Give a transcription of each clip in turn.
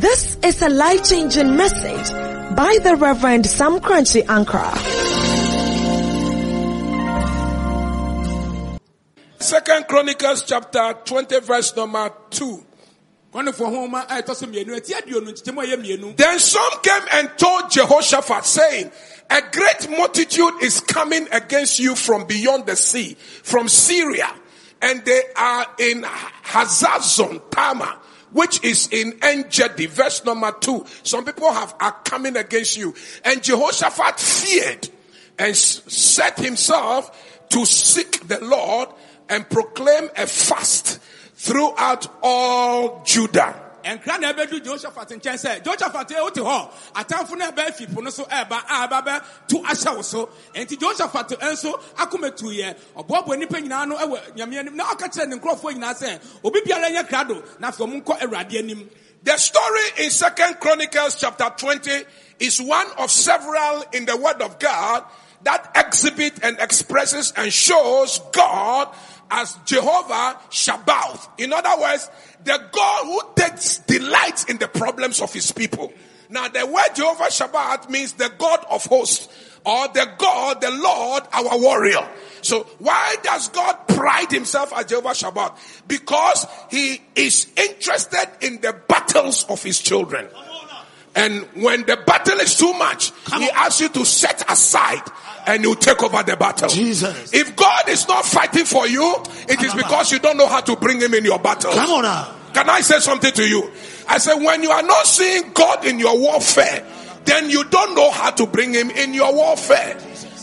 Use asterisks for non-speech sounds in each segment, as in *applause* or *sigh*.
This is a life-changing message by the Reverend Sam Korankye Ankrah. Second Chronicles chapter 20 verse number 2. kɔnefoɔ nhoma a ɛtɔ so mmienu ɛti aduonu nkyekyɛmu a ɛyɛ mmienu Then some came and told Jehoshaphat saying, a great multitude is coming against you from beyond the sea, from Syria, and they are in Hazazon Tamar, which is in Engedi, verse number two. Some people have are coming against you. And Jehoshaphat feared and set himself to seek the Lord and proclaim a fast throughout all Judah. Ɛnkra na ɛbɛdu jehoshaphat nkyɛn sɛ jehoshaphat wote hɔ atamfo no ɛbɛ afi po no so ɛba a ɛba bɛ to ahyɛ wo so. Enti jehoshaphat nso akomatuyɛ ɔboaboa nnipa nyinaa no ɛwɔ nyame anim na ɔka kyerɛ ne nkurɔfoɔ nyinaa sɛ obi biara nyɛ krado na afei ɔmo nkɔ awurade anim. The story in Second Chronicles chapter 20 is one of several in the word of God that exhibit and expresses and shows God as Jehovah Shabbath. In other words, the God who takes delight in the problems of his people. Now the word Jehovah Shabbath means the God of hosts or the God, the Lord, our warrior. So why does God pride himself as Jehovah Shabbath? Because he is interested in the battles of his children. And when the battle is too much, he asks you to set aside and you take over the battle. Jesus. If God is not fighting for you, it is because you don't know how to bring him in your battle. Come on now. Can I say something to you? I said, when you are not seeing God in your warfare, then you don't know how to bring Him in your warfare.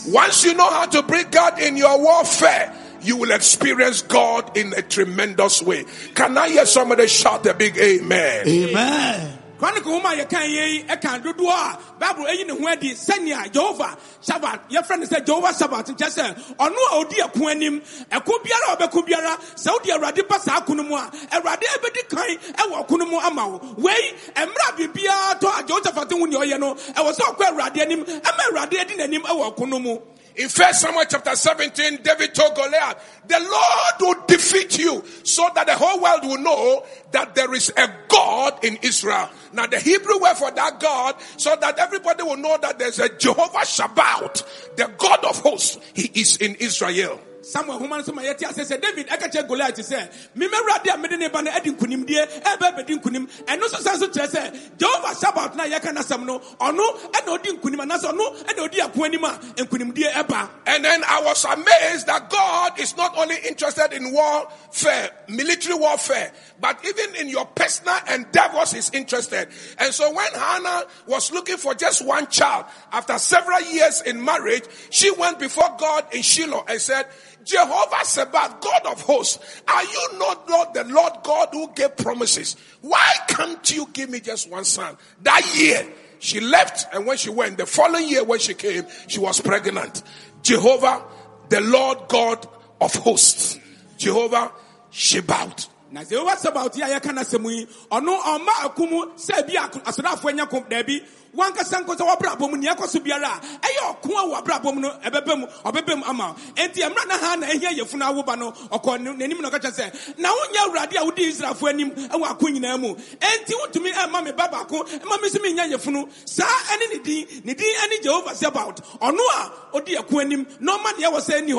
Once you know how to bring God in your warfare, you will experience God in a tremendous way. Can I hear somebody shout a big amen? Amen. Chronicle homa yɛka yɛ yi ɛka dodoɔ a bible ayi ne ho adi sɛnea jehova shabat yɛfrɛ no sɛ jehova shabat nkyɛ sɛ ɔno a ɔdi ɛko anim ɛko biara a ɔbɛko biara sɛ wode awurade ba saa ko no mu a awurade ɛbɛdi kan ɛwɔ ɔko no mu ama wo wei mmerɛ a biribiara tɔ a jehosaphat ho nea ɔyɛ no ɛwɔ sɛ ɔkɔ awurade anim ɛma awurade adi n'anim ɛwɔ ɔko mu In First Samuel chapter 17, David told Goliath, the Lord will defeat you so that the whole world will know that there is a God in Israel. Now the Hebrew word for that God, so that everybody will know that there's a Jehovah Shabbat, the God of hosts. He is in Israel. Samuel so ma yɛte ase sɛ david ɛka kyerɛ goliat sɛ memɛwurade a mede ne ba no adi nkonimdie ɛbɛ bɛdi nkonim ɛno so san so kyerɛ sɛ jehova sabat no a yɛka n'asɛm no ɔno ɛna ɔdi nkonim anaasɛ ɔno ɛna ɔdi ako anim a nkonimdie ɛba And then I was amazed that God is not only interested in warfare, military warfare, but even in your personal endeavors is interested. And so when Hannah was looking for just one child, after several years in marriage, she went before God in Shiloh and said, Jehovah Sabaoth, God of hosts, are you not Lord, the Lord God who gave promises? Why can't you give me just one son? That year, she left and when she went, the following year when she came, she was pregnant. Jehovah, the Lord God of hosts. Jehovah Zebaoth. Na sɛ ɛwɔ sabat yi a yɛka n'asɛm yi ɔno ɔmma ako mu sɛ bi a asɔraafoɔ anya ko daabi. Wankasa nko sɛ wɔbrabɔ mu nea ɛkɔ biara ɛyɛ ɔko a wɔ abrabɔ mu no ɛbɛbɛ mu ɔbɛbɛ mu ama enti mmerɛ na ha na ɛhia yɛfunu awoba no ɔkɔ n'anim na ɔka kyerɛ sɛ na wonyɛ awurade a wodi israelfoɔ anim ɛwɔ ako nyinaa mu. Enti wotumi ɛma me ba baako ɛma me so menya yɛfunu saa ɛne ne din ne din ɛne jehova sebaut ɔno a ɔdi ako anim na ɔma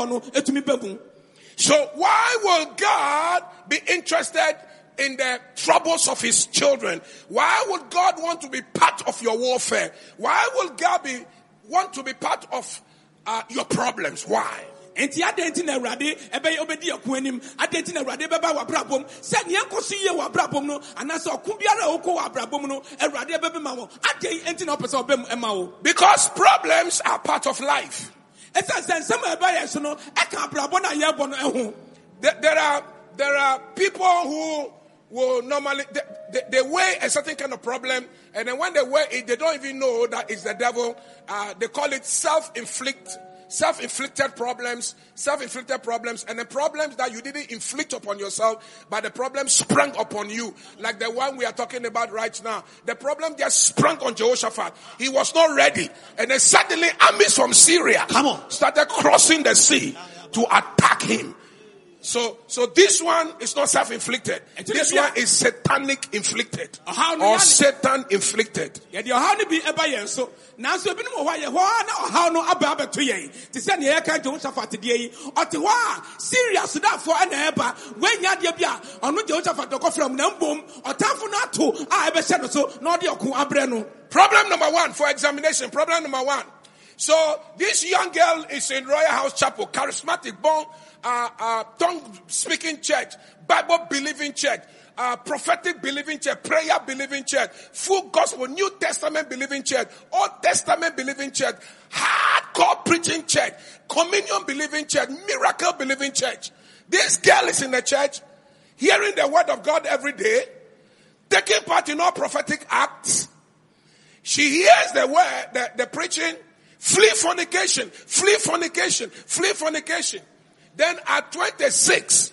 no So why will God be interested in the troubles of his children? Why would God want to be part of your warfare? Why will God be want to be part of uh, your problems? Why? nti na awurade ɛbɛyɛ ɔbɛdi ɛko anim na awurade bɛba wɔ sɛ nea nkɔ so yie wɔ no anaasɛ ɔko biara a wokɔ wɔ no awurade ma wɔ nti na ɔpɛ sɛ ɔbɛ mu ɛma wo Because problems are part of life. There, are there are people who will normally they, they, they a certain kind of problem, and then when they weigh it, they don't even know that it's the devil. Uh, they call it self-inflict. Self-inflicted problems, self-inflicted problems, and the problems that you didn't inflict upon yourself, but the problem sprang upon you, like the one we are talking about right now. The problem just sprang on Jehoshaphat. He was not ready, and then suddenly armies from Syria Come on. started crossing the sea to attack him. So, so this one is not self-inflicted. This one is satanic inflicted or Satan inflicted. yɛde ɔhaw no bi ɛba yɛn so nanso ebinom wɔ hɔ a yɛ hɔ a na ɔhaw no aba abɛto yɛn te sɛ nea yɛka jehoshaphat deɛ yi ɔte hɔ a syria sodafoɔ ɛna ɛba wɔanya adeɛ bi a ɔno jehoshaphat ɔkɔfrɛ mu na mbom ɔtamfo no ato a ɛbɛhyɛ no so na ɔde ɔko abrɛ no Problem number one for examination. Problem number one. So this young girl is in Royalhouse Chapel, charismatic, born, uh, uh, tongue speaking church, Bible believing church, uh, prophetic believing church, prayer believing church, full gospel, New Testament believing church, Old Testament believing church, hardcore preaching church, communion believing church, miracle believing church. This girl is in the church, hearing the word of God every day, taking part in all prophetic acts. She hears the word, the, the preaching, flee fornication, flee fornication, flee fornication. Then at 26,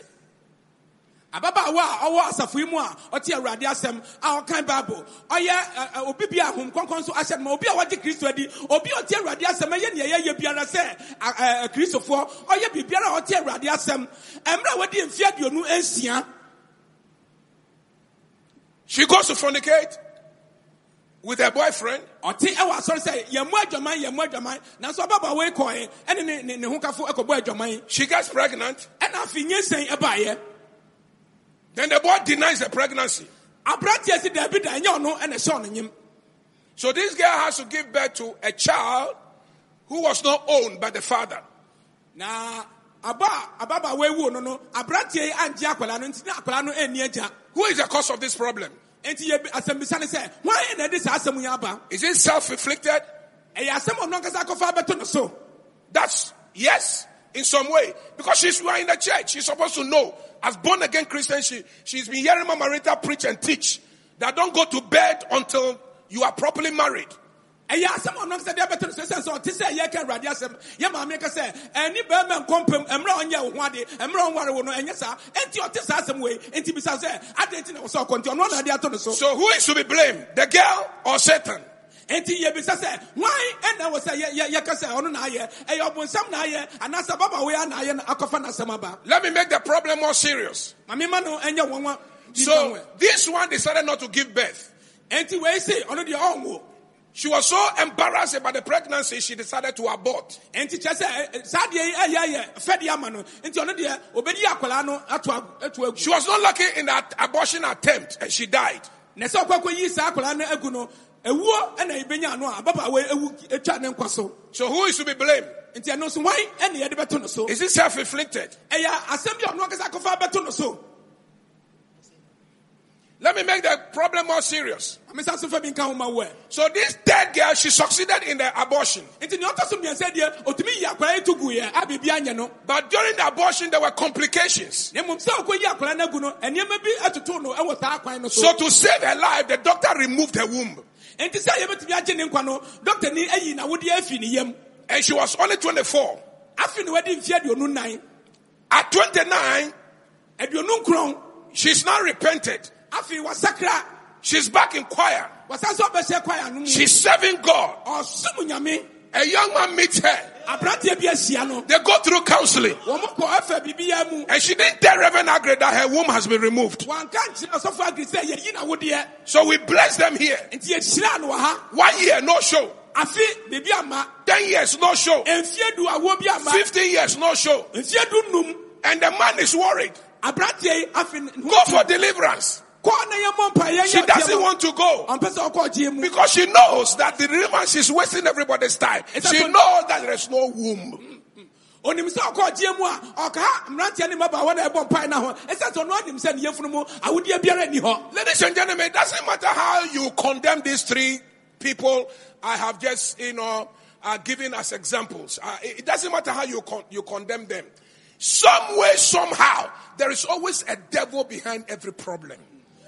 ababaawa a ɔwɔ asafo yi mu a ɔte awurade asɛm a bible. Ɔyɛ obi bi a ahom kɔnkɔn so ahyɛ ma obi a wɔgye kristo adi obi a ɔte awurade asɛm ɛyɛ nea yɛyɛ biara sɛ kristofoɔ ɔyɛ biribiara a ɔte awurade asɛm mmerɛ a wɔde mfe aduonu nsia. She goes to fornicate with her boyfriend. ɔte ɛwɔ asɔre sɛ yɛn mu adwaman yɛn mu adwaman nanso ababaawa yi kɔɛ ɛne ne ne ne ho kafo ɛkɔbɔ adwaman She gets pregnant. ɛna afei nyɛnsɛn ɛbaayɛ Then the boy denies the pregnancy. aberanteɛ si daabi da ɛnyɛ ɔno ɛna ɛhyɛ ɔno nyim So this girl has to give birth to a child who was not owned by the father. na aba ababaawa ewu no no aberanteɛ angye akwadaa no nti na akwadaa no ɛnni agya Who is the cause of this problem? Nti yɛ asɛmbisa ne sɛ wɔn na ɛde saa asɛm Is it self-inflicted? ɛyɛ asɛm a ɔno ankasa akɔfa abɛto no so That's yes, in some way. Because she's we are in the church. She's supposed to know. As born again Christian, she, she's been hearing Mama Rita preach and teach that don't go to bed until you are properly married. Ɛyɛ asɛm ɔno ankasa de abɛto no so ɛsɛn sɛ ɔte sɛ yɛka awurade asɛm yɛ maame ka sɛ ɛni bɛrima nkɔmpem mmerɛ ɔnyɛ wo ho ade mmerɛ ɔnware wo no ɛnyɛ saa nti ɔte saa asɛm wei nti bisa sɛ ade nti na wɔ sɛ ɔkɔ nti ɔno na de ato no so So who is to be blamed? The girl or Satan? nti yɛbisa sɛ hwan ɛna wɔ sɛ yɛ- yɛ- yɛka sɛ ɔno na ayɛ ɛyɛ ɔbonsam na ayɛ anaasɛ baba wei a na ayɛ akɔfa n'asɛm aba Let me make the problem more serious. maame ma no ɛnyɛ wɔn wa So this one decided not to give birth. nti wei se ɔno deɛ ɔnwo She was so embarrassed about the pregnancy, she decided to abort. Eh, eh, eh, ato agu She was not lucky in that abortion attempt and she died. na sɛ ɔkɔ akɔyi saa akwadaa no agu no ewuo ɛna ebenya no a ababaawa ewu etwa ne nkwa so who is to be blamed? nti ɛno nso hwan ɛna yɛde bɛto no Is it self-inflicted? ɛyɛ asɛm bi a ɔno ankasa akɔfa bɛto no so Let me make the problem more serious. so fa bi nka ho ma wo ɛ So this third girl, she succeeded in the abortion. nti nea ɔtɔ so mmiɛnsa deɛ otumi yi akwadaa yi to gu yɛ a biribi anyɛ no But during the abortion, there were complications. na mmom sɛ ɔkɔ yi akwadaa no agu no nneɛma bi atoto no ɛwɔ saa kwan no so to save her life, the doctor removed her womb. nti sɛ yɛbɛtumi agye ne nkwa no dɔkta ni ayi n'awodeɛ afi ne yam And she was only 24. afi ne wadi mfe aduonu nan At 29, aduonu nkron she's now repented. She's back in choir. wasan so ɔbɛhyɛ kwaya no mu She's serving God. A young man meets her. aberanteɛ bi ahyia no They go through counseling. wɔn kɔ ɛfɛ biribiara mu And she didn't tell Reverend Agre that her womb has been removed. wanka nkyerɛ ɔsɔfo agiri sɛ yɛyi n'awodeɛ So we bless them here. nti yɛhyira no wɔ ha One year, no show. afi biribi ama 10 years, no show. mfie du awoɔ bi ama 15 years, no show. mfie du num And the man is worried. Go for deliverance. Kɔ na yɛ mɔ mpa yɛ She doesn't want to go. ɔmpɛ sɛ ɔkɔ ɔgye mu Because she knows that the deliverance is wasting everybody's time. She knows that there is no womb. onim sɛ ɔkɔ ɔgye mu a ɔka mmeranteɛ ne mmabaawa na ɛbɔ mpae no ho ɛsɛ sɛ ɔno anim sɛ ne yɛfunu mu awodeɛ biara nni hɔ Ladies and gentlemen, it doesn't matter how you condemn these three people I have just, you know, uh, given as examples. Uh, it it doesn't matter how you, con- you condemn them. Some way, somehow, there is always a devil behind every problem.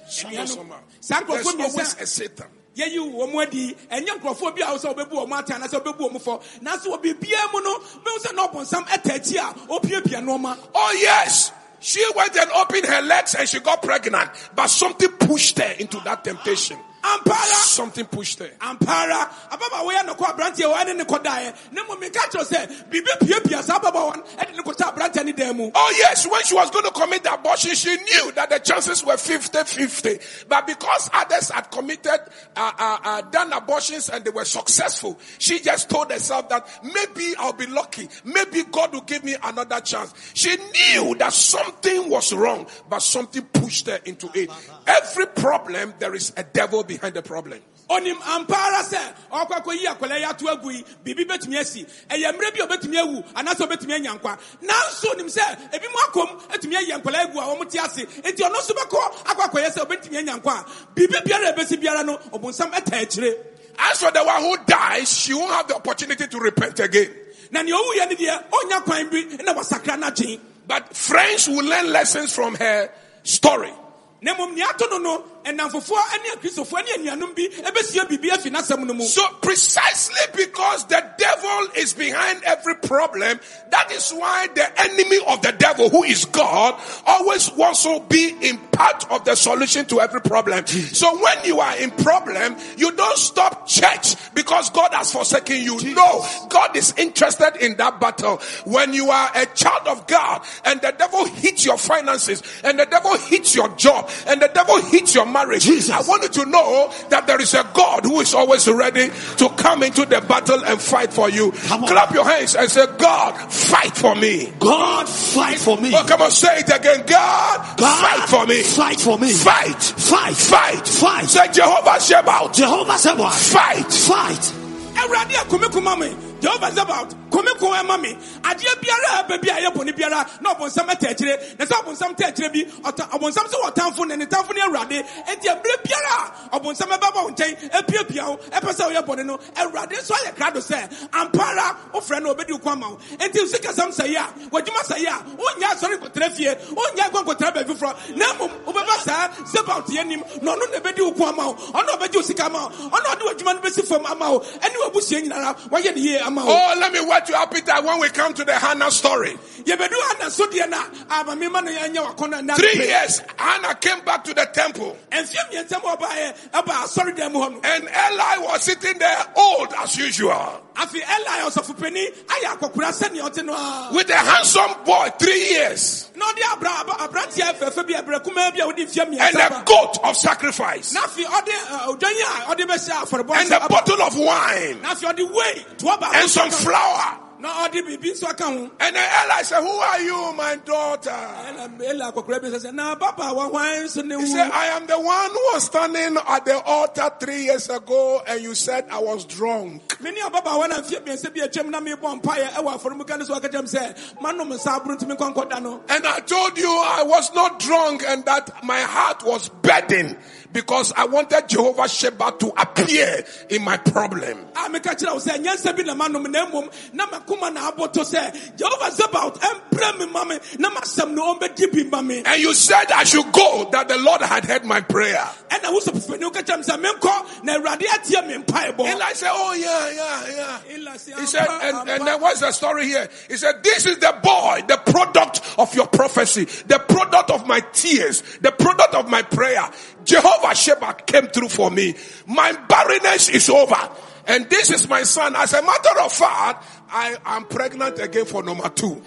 Some way, somehow. Saa There's nkurɔfoɔ mmiɛnsa- always a Satan. yɛyi wɔn adi ɛnyɛ nkurɔfoɔ bi a wɔsɛ wɔbɛbu wɔn ate anaasɛ wɔbɛbu wɔn fɔ nanso wɔ biribiara mu no mehu sɛ na ɛta akyi a ɔpiapia nneɛma Oh, yes. She went and opened her legs and she got pregnant, but something pushed her into that temptation. Ampara Something pushed her. ampara ababaawa yi anɔkɔ aberanteɛ wɔ ɛne ne kɔdaeɛ na mmom meka kyerɛ sɛ biribi piapia saa ababaawa no ɛde ne kɔta aberanteɛ ne dan Oh, yes, when she was going to commit the abortion, she knew that the chances were 50 50. But because others had committed, uh, uh, uh, done abortions and they were successful, she just told herself that maybe I'll be lucky. Maybe God will give me another chance. She knew that something was wrong, but something pushed her into it. Every problem, there is a devil behind the problem. onim ampara sɛ ɔkɔ akɔyi akwadaa yi ato agu yi biribi bɛtumi asi ɛyɛ mmerɛ bi a ɔbɛtumi awu anaasɛ ɔbɛtumi anya nkwa nanso onim sɛ ebi mu akɔm atumi ayi akwadaa agu a wɔn te ase eti ɔno nso bɛkɔ akɔ akɔyɛ sɛ ɔbɛtumi anya nkwa biribi biara a ɛbɛsi biara no ɔbɔnsam ɛta akyire As for the one who dies, she won't have the opportunity to repent again. na nea ɔwu yɛ deɛ ɔnya kwan bi na wasakra But friends will learn lessons from her story. na mmom nea ato no no So precisely because the devil is behind every problem, that is why the enemy of the devil, who is God, always wants to be in part of the solution to every problem. So when you are in problem, you don't stop church because God has forsaken you. No, God is interested in that battle. When you are a child of God and the devil hits your finances and the devil hits your job and the devil hits your marriage, Jesus. I want you to know that there is a God who is always ready to come into the battle and fight for you. Clap your hands and say, God, fight for me. God fight for me. Oh, come on, say it again. God, God fight for me. Fight for me. Fight. Fight. Fight. Fight. Say Jehovah Zebaoth. Jehovah Sabaoth. Fight. Fight. Kuma me jehova zabaut kome ko ɛma me adeɛ biara a ɛba bi a ɛyɛ bɔne biara. Na ɔbɔnsam ata akyire na sɛ ɔbɔnsam ta akyire bi ɔta- ɔbɔnsam sɛ wɔtamfo na ne tamfo ne awurade. Enti ɛberɛ biara a ɔbɔnsam ɛbɛba wo nkyɛn apiapia wo. Ɛpɛ sɛ woyɛ bɔne no awurade nso ayɛ krado sɛ ampa ara wofrɛ no wo kɔ ama wo. Enti sikasɛm sɛ yi a w'adwuma sɛ yi a wonyɛ asɔre nkɔtena fie wonyɛ nkɔ nkɔtena baabi foforɔ. Na mmom wobɛba saa zabaut yɛ nim na ɔno na wo kɔ ama wo. Ɔno ɔbɛgye wo sika ama wo. Ɔno ɔde w'adwuma no bɛsi fam ama wo. Ɛne w'abusua nyinara wayɛ ne yie Oh, let me wet you up, Peter, when we come to the Hannah story. yɛbɛdu ana so deɛ no a amamema no yɛanyɛ wakɔnɔ na Three years, Hannah came back to the temple. Ɛmfie mmiɛnsa mu ɔbaeɛ ɛba asɔredan mu hɔ no and Eli was sitting there old as usual. Afei eli ɔsɔfopani ayɛ akɔkora sɛnea ɔte no a with a handsome boy, three years, na ɔde abra aba- aberanteɛ fɛfɛ bi abrɛ kumaa bi a wode mfie and a goat of sacrifice. Na afei ɔde ɛ, odwan a ɔde bɛhyɛ afɔrebɔ and a ah, bottle of wine na afei ɔde wei toa baako and some nso aka ho. flour. na ɔde biribi nso aka And Eli said, Who are you, my daughter? ɛna eli akɔkora bi sɛ sɛ na baba wa hwan nso ne He said, I am the one who was standing at the altar three years ago, and you said I was drunk. mene ababaawa na mfeɛ mmiɛnsa bi atwam na mebɔ mpaeɛ ɛwɔ afɔremuka no so aka kyerɛm sɛ manom nsa aboro ntumi nkɔ nkɔda no And I told you I was not drunk and that my heart was burdened because I wanted Jehovah Sheba to appear in my problem. Ah, a meka kyerɛ wo sɛ nyansa bi na manom na mmom na makoma na aboto sɛ jehova zebaut ɛmprɛ me ma me na masɛm no ɔmbɛdi bi ma me And you said I should go, that the Lord had heard my prayer. ɛna wo sɔfofani woka kyerɛ m sɛ menkɔ na awurade atie me mpaebɔ Eli said, Oh, yeah, yeah, yeah. He said, and, ampa." and then what's the story here? He said, This is the boy, the product of your prophecy, the product of my tears, the product of my prayer. Jehovah Sheba came through for me. My barrenness is over. And this is my son. As a matter of fact, I am pregnant again for number two.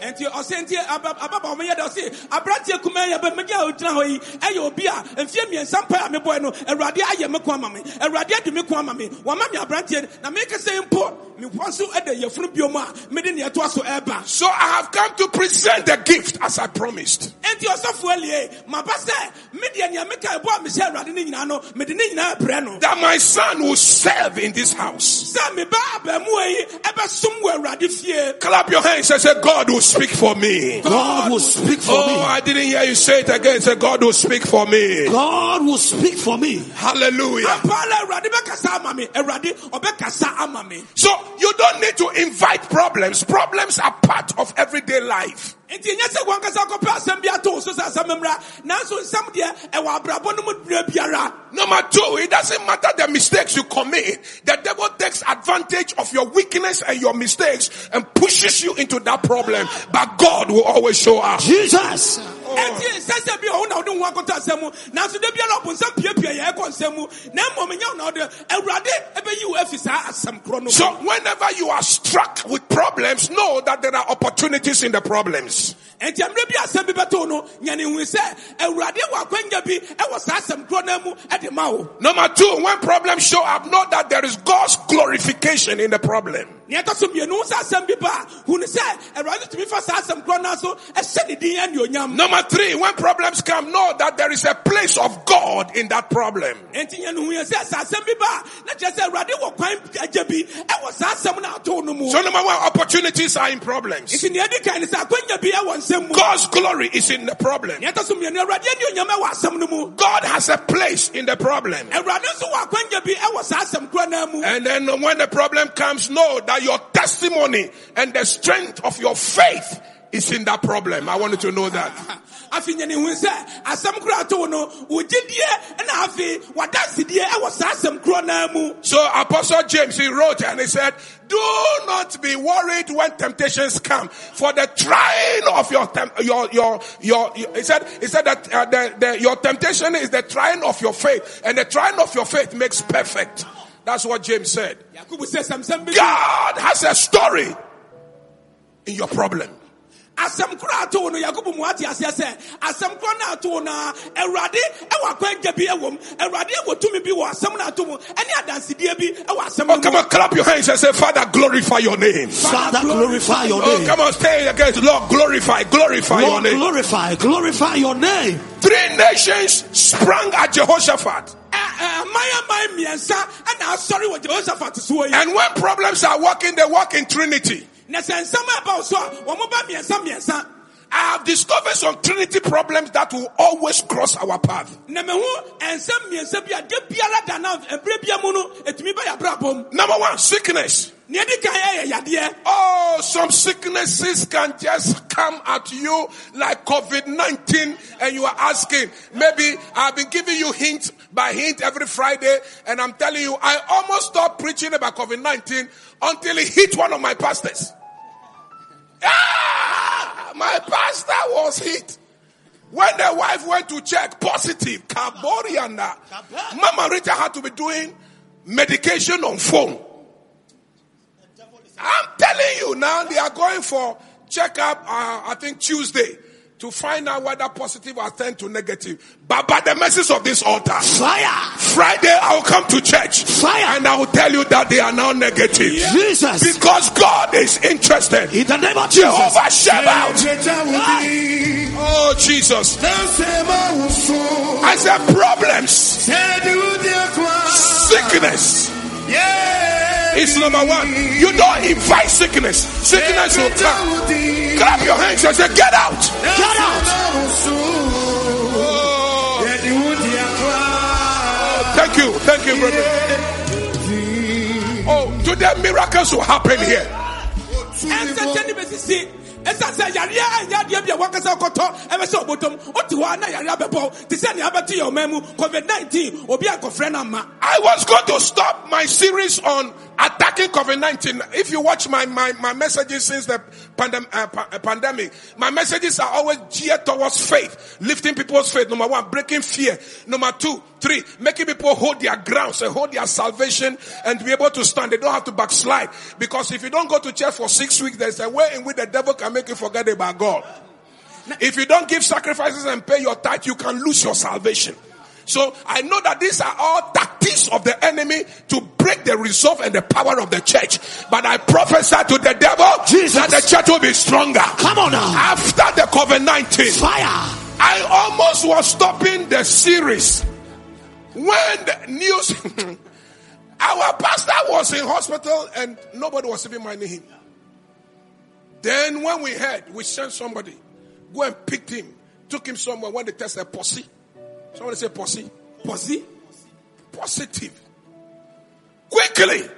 Nti ɔsɛ nti aba- ababa ɔmɛyɛ dɛ ɔse aberanteɛ kuma yɛ bɛ megye a ɔgyina hɔ yi ɛyɛ obi a mfeɛ mmiɛnsa mpa a mebɔɛ no awurade ayɛ me ko ama me awurade adi me ko ama me wama me aberanteɛ na meka sɛ mpo mepɔ nso ɛda yɛfunu bio mu a mede ne ɛtoa so ɛba So I have come to present the gift as I promised. enti ɔsɔfo alie maba sɛ medeɛ nea meka ɛbɔ a mehyɛ awurade no nyinaa no mede ne nyinaa brɛ no That my son will serve in this house. sɛ meba abaamua yi ɛbɛsom wɔ awurade fie Clap your hands and say, God will speak for me. God will speak for Oh, me. I didn't hear you say it again. Say, God will speak for me. God will speak for me. Hallelujah. apaala awurade bɛkasa ama me awurade ɔbɛkasa ama me So you don't need to invite problems. Problems are part of everyday life. Nti nyɛ sɛ wankasa kɔpɛ asɛm bi ato so sɛ asɛm mmra nanso nsɛm deɛ ɛwɔ abrabɔ no mu berɛ biara Number two, it doesn't matter the mistakes you commit. The devil takes advantage of your weakness and your mistakes and pushes you into that problem. But God will always show up. Jesus. Ɛnti sɛ sɛ bi ɔwo na wode ho akɔtɔ asɛm mu nanso da biara ɔbonsam piapia yɛ ɛkɔ nsɛm mu na mmom ɛnyɛ wo na awurade ɛbɛyi wo afi saa asɛm korɔ no. So whenever you are struck with problems, know that there are opportunities in the problems. Enti mmerɛ bi asɛm bi bɛtoo no nyane hu sɛ awurade wɔ akwanya bi ɛwɔ saa asɛm korɔ no mu ɛde ma wo Number two, when problems show up, know that there is God's glorification in the problem. Nea ɛtɔ so mmienu sɛ asɛm bi ba a sɛ awurade tumi fa saa asɛm korɔ no so ɛhyɛ ne din anuonyam Number three, when problems come, know that there is a place of God in that problem. enti nyane hu yɛ sɛ sɛ asɛm bi ba na kyerɛ sɛ awurade wɔ kwan agya bi ɛwɔ saa asɛm no atoo no mu So number one, opportunities are in problems. nti nea ɛdi kan ne sɛ akwanya bi ɛwɔ nsɛm mu God's glory is in the problem. nea ɛtɔ so mmienu awurade anuonyam ɛwɔ asɛm no mu God has a place in the problem. awurade nso wɔ akwanya bi ɛwɔ saa asɛm korɔ no mu And then when the problem comes, know that your testimony and the strength of your faith is in that problem. I want you to know that. *laughs* afei nyane hu sɛ asɛm korɔ ato wo no wo gyidie ɛna afei wadansedie ɛwɔ saa asɛm no mu So Apostle James, he wrote and he said, do not be worried when temptations come for the trying of your, tem- your, your, your, he said, he said that uh, the, the, your temptation is the trying of your faith and the trying of your faith makes perfect. That's what James said. yakobo sɛ sɛmsɛm bi God has a story in your problem. asɛm korɔ ato wo no yakobo mu ate aseɛ sɛ asɛm korɔ no ato wo no awurade ɛwɔ akwanya bi ɛwɔ mu awurade ɛwɔ tumi bi wɔ asɛm oh, no ato mu ɛne adansedie bi ɛwɔ asɛm no Oh, come mu on, clap your hands and say, Father, glorify your name. Father, glorify your name Oh, name. come on, say it again. Lord, glorify, glorify your name. glorify, glorify your name. Three nations sprang at Jehoshaphat. Eh, eh, ɛ- ɛ, aman aman mmiɛnsa ɛna asɔre wɔ jehoshaphat soɔ And when problems are working, they work in Trinity. na sɛ nsɛm a ɛba wo so a wɔn ba mmiɛnsa mmiɛnsa I have discovered some Trinity problems that will always cross our path. na mehu nsɛm mmiɛnsa bi a de biara da na ɛberɛ bia mu no ɛtumi bɛyɛ abrabɔ mu Number one, sickness. nea ɛdi kan ɛyɛ yadeɛ Oh, some sicknesses can just come at you like COVID 19, and you are asking. Maybe I've been giving you hint by hint every Friday, and I'm telling you, I almost stopped preaching about COVID 19 until it hit one of my pastors. Ah, my pastor was hit. When the wife went to check, positive, Kaboriana. Mama Rita had to be doing medication on phone. I'm telling you now, they are going for checkup, uh, I think Tuesday, to find out whether positive or turned to negative. But by the message of this altar, Fire. Friday I will come to church Fire. and I will tell you that they are now negative. Jesus. Because God is interested. In the name of Jesus. Jehovah. Oh, Jesus. I said problems, sickness is number one. You don't invite sickness. Sickness will come. Clap your hands and say, get out. Get out. Oh, thank you. Thank you, brother. Oh, today miracles will happen here. Sɛ adeɛ bi a wankasa kɔtɔ ɛbɛ sɛ ɔbɔtɔm wote hɔ a na yareɛ bɛbɔ te sɛ nea abɛto yɛ ɔman mu covid-19 obi ankɔfrɛ no amma I was going to stop my series on attacking COVID-19. If you watch my, my, my messages since the pandem, uh, pa- uh, pandemic, my messages are always geared towards faith, lifting people's faith. Number one, breaking fear. Number two, three, making people hold their grounds and hold their salvation and be able to stand. They don't have to backslide. Because if you don't go to church for six weeks, there's a way in which the devil can make you forget about God. If you don't give sacrifices and pay your tithe, you can lose your salvation. So I know that these are all tactics of the enemy to break the resolve and the power of the church. But I prophesy to the devil Jesus. that the church will be stronger. Come on now. After the COVID 19, Fire. I almost was stopping the series when the news. *laughs* Our pastor was in hospital and nobody was even minding him. Then when we heard, we sent somebody, go and picked him, took him somewhere when they tested posse. Somebody say posse. pɔsi Positive. Quickly.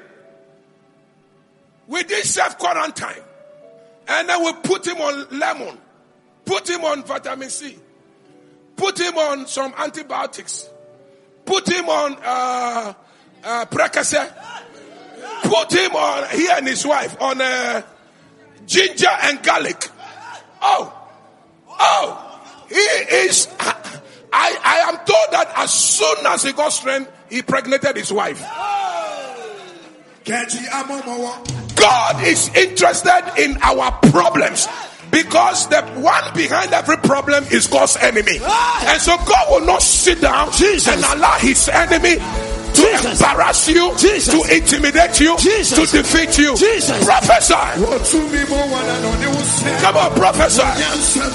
We did self quarantine. And then we put him on lemon. Put him on vitamin C. Put him on some antibiotics. Put him on uh, uh, Percocet. Put him on, he and his wife, on uh, ginger and garlic. Oh, oh, He is. I, I am told that as soon as he got strength, he impregnated his wife. God is interested in our problems because the one behind every problem is God's enemy. And so God will not sit down Jesus. and allow his enemy to Jesus. embarrass you, Jesus. to intimidate you, Jesus. to defeat you. Jesus. Prophesy. Wotumi mo wana no ne wusɛ. Come on, prophesy. Nyansa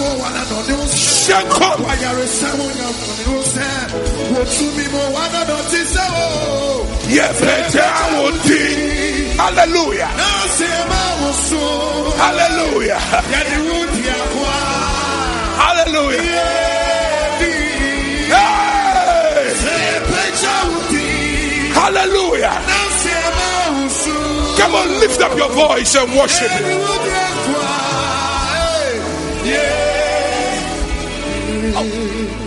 o. Yefete awodi. Hallelujah. Hallelujah. Di. Hallelujah. Hey! Di. Hallelujah. Come on, lift up your voice and worship di.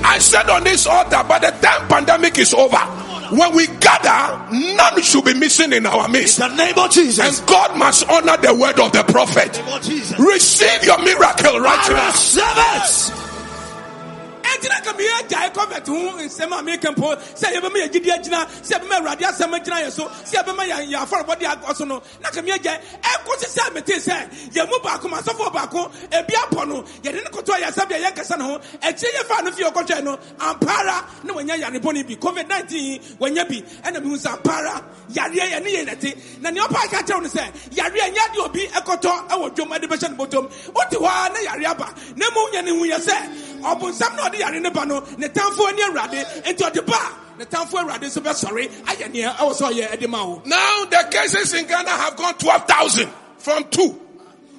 I said on this altar, by the time pandemic is over, when we gather, none should be missing in our midst. the name of Jesus. And God must honor the word of the prophet. of Jesus. Receive your miracle right now. Ɛntina ka meyɛ agyae kɔmɛt ho nsɛm a meka mpo sɛ yɛbɛma yɛgyidi agyina sɛ yɛbɛma awurade asɛm agyina yɛ so sɛ yɛbɛma yɛ- yɛ so no na ka ɛkɔsi sɛ metee sɛ yɛn mu baako ma asɔfoɔ baako ebi apɔ no yɛde ne koto a yɛsɛ bia yɛnkasa ne ho akyire yɛ fa no fie no na wanya yare bɔne bi covid-19 wanya bi ɛna mehu sɛ ampara yareɛ yɛ ne yɛ nɛte na nea ɔpa ka kyerɛ wo no sɛ yareɛ nyɛ de obi ɛkɔtɔ ɛwɔ dwom ɛde bɛhyɛ no bɔtɔm wote hɔ a na yare aba na nyɛ ne hu yɛ sɛ ɔbonsam na ɔde yare ne ba no ne tamfoɔ ani awurade enti ɔde ba a ne tamfoɔ awurade nso bɛsɔre ayɛ neɛ ɛwɔ sɛ ɔyɛ ɛde ma wo Now the cases in Ghana have gone 12,000 from two,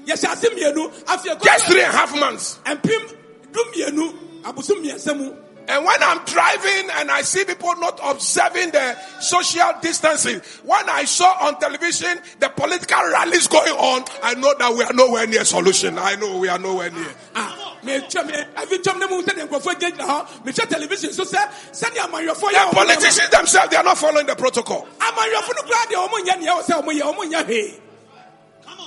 yɛhyɛ ase mmienu afei just three and a half months. mpem du mmienu aboso mmiɛnsa mu And when I'm driving and I see people not observing the social distancing, when I saw on television the political rallies going on, I know that we are nowhere near solution. I know we are nowhere near. Ah, metwa me afi twam ne mu sɛdeɛ nkurɔfoɔ gyinagyina hɔ mehwɛ television so sɛ sɛdeɛ amanwerɛfoɔ The yɛ wɔn nneɛma. politicians themselves, they are not following the protocol. amanwerɛfo no koraa deɛ ɔmo nyɛ neɛ ɛwɔ sɛ ɔmo yɛ ɔmo nyɛ hwee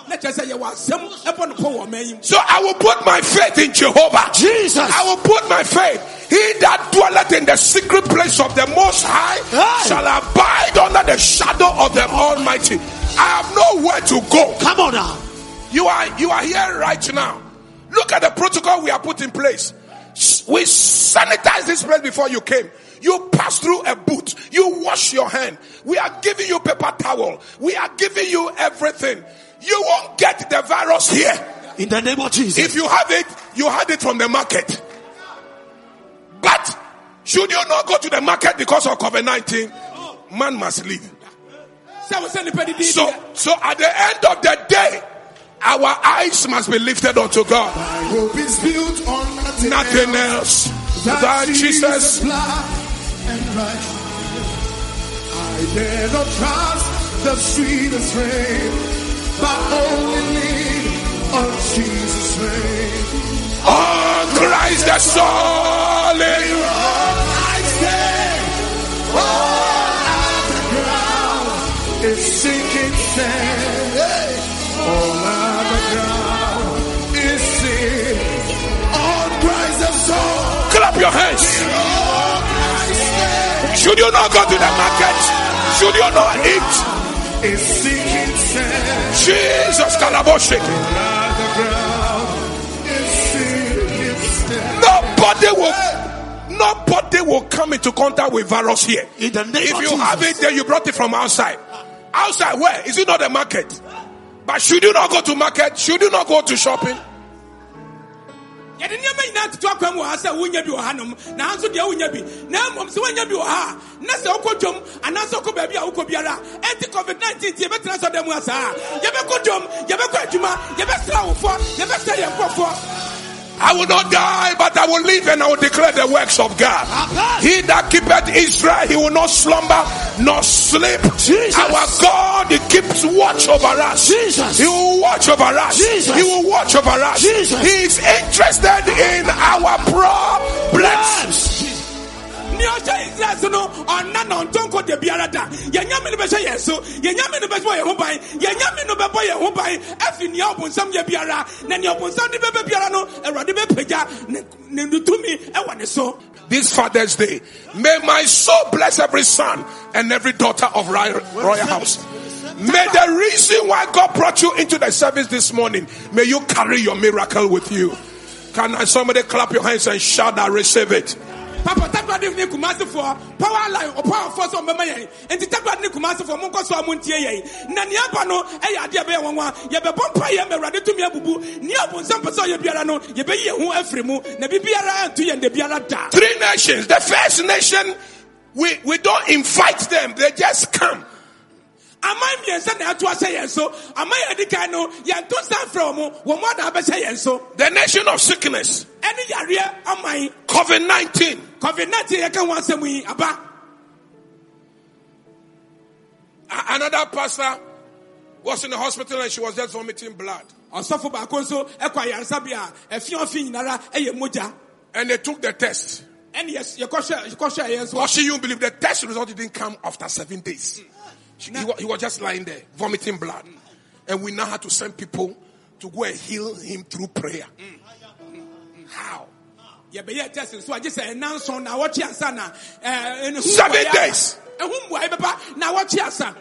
na kyerɛ sɛ yɛwɔ asɛm ɛbɔ no pɔ wɔ ɔman yi mu So I will put my faith in Jehovah. Jesus. I will put my faith. He that dwelleth in the secret place of the Most High Hey. shall abide under the shadow of the Almighty. I have nowhere to go. Come on now. You are you are here right now. Look at the protocol we have put in place. We sanitized this place before you came. You pass through a boot. You wash your hand. We are giving you paper towel. We are giving you everything. You won't get the virus here. In the name of Jesus. If you have it, you had it from the market. But should you not go to the market because of COVID 19, man must leave. sɛ wo sɛ nipa didi So, so at the end of the day, our eyes must be lifted unto God. My hope is built on nothing, Nothing else than Jesus. blood and righteousness. I dare not trust the sweetest rain, but only on Jesus' name. On Christ the solid. I stand, all oh, your hands. All I stand Should you not go to the market? Should you not eat? is sinking sand. Jesus Kalaboshik. At the ground is sinking sand. Nobody will nobody will come into contact with virus here. In the name If you have it, then you brought it from outside. Outside where? Is it not the market? But should you not go to market? Should you not go to shopping? Yɛde nneɛma nyinaa toto akwan mu wɔ ha sɛ wonya bi wɔ hanom. Nanso deɛ wonya bi na mmom sɛ wonya bi wɔ ha a, na sɛ wokɔ dwom anaasɛ wokɔ baabi a wokɔ biara ɛnti covid-19 nti yɛbɛtena sɛ da mu asaa. Yɛbɛkɔ dwom yɛbɛkɔ adwuma yɛbɛsra wofoɔ yɛbɛsra yɛn nkɔfoɔ I will not die, but I will live and I will declare the works of God. He that keepeth Israel, he will not slumber nor sleep. Jesus. Our God, he keeps watch over us. Jesus. He will watch over us. Jesus. He will watch over us. Jesus. He is interested in our problems. Nea ɔhyɛ no ɔnna na ɔntɔnkɔ de biara da yɛnyame no bɛhyɛ yɛn so yɛnyame no bɛbɔ yɛn ho ban yɛnyame no bɛbɔ yɛn ho ban afi nea ɔbonsam yɛ biara na nea ɔbonsam de bɛbɛ biara no awurade bɛpagya ne ne tumi ɛwɔ ne so This Father's Day, may my soul bless every son and every daughter of Royal, Royal House. May the reason why God brought you into the service this morning, may you carry your miracle with you. Can somebody clap your hands and shout, I receive it? Papa takoradi ne kumasefoɔ power line ɔpowerfoɔ sɛ ɔmbɛma yɛn enti takoradi ne kumasefoɔ monkɔ so a. Montie yɛn na nea aba no ɛyɛ adeɛ bɛyɛ nwanwa yɛbɛbɔ mpa yɛ ma awurade tumi abubu nea ɔbonsam pɛ sɛ ɔyɛ biara no yɛbɛyi yɛn ho afiri mu. Na biribiara anto yɛn da biara da. Three nations. The first nation, we, we don't invite them, they just come. Aman mmiɛnsa na ɛto ahyɛ yɛn so aman yɛ adi kan no yɛnto nsa mfrɛ wɔ mo wɔn mo abɛhyɛ yɛn so The nation of sickness, ɛne yareɛ aman COVID 19. covid 19 yɛka ho asɛm yi aba Another pastor was in the hospital and she was just vomiting blood. ɔsɔfo baako nso ɛkɔ ayaresabea ɛfi ɔfi nyinara ɛyɛ mogya And they took the test. ɛne yɛs- yɛkɔhwɛ yɛkɔhwɛ yɛn so But she, you believe the test result didn't come after seven days. She- he, he was just lying there, vomiting blood. And we now had to send people to go and heal him through prayer. How? yɛbɛyɛ test nso agye sɛ ɛnan nson na awɔtwe ansa na ɛɛ ɛne ho Seven days. ɛho mmuaeɛ bɛba na awɔtwe ansa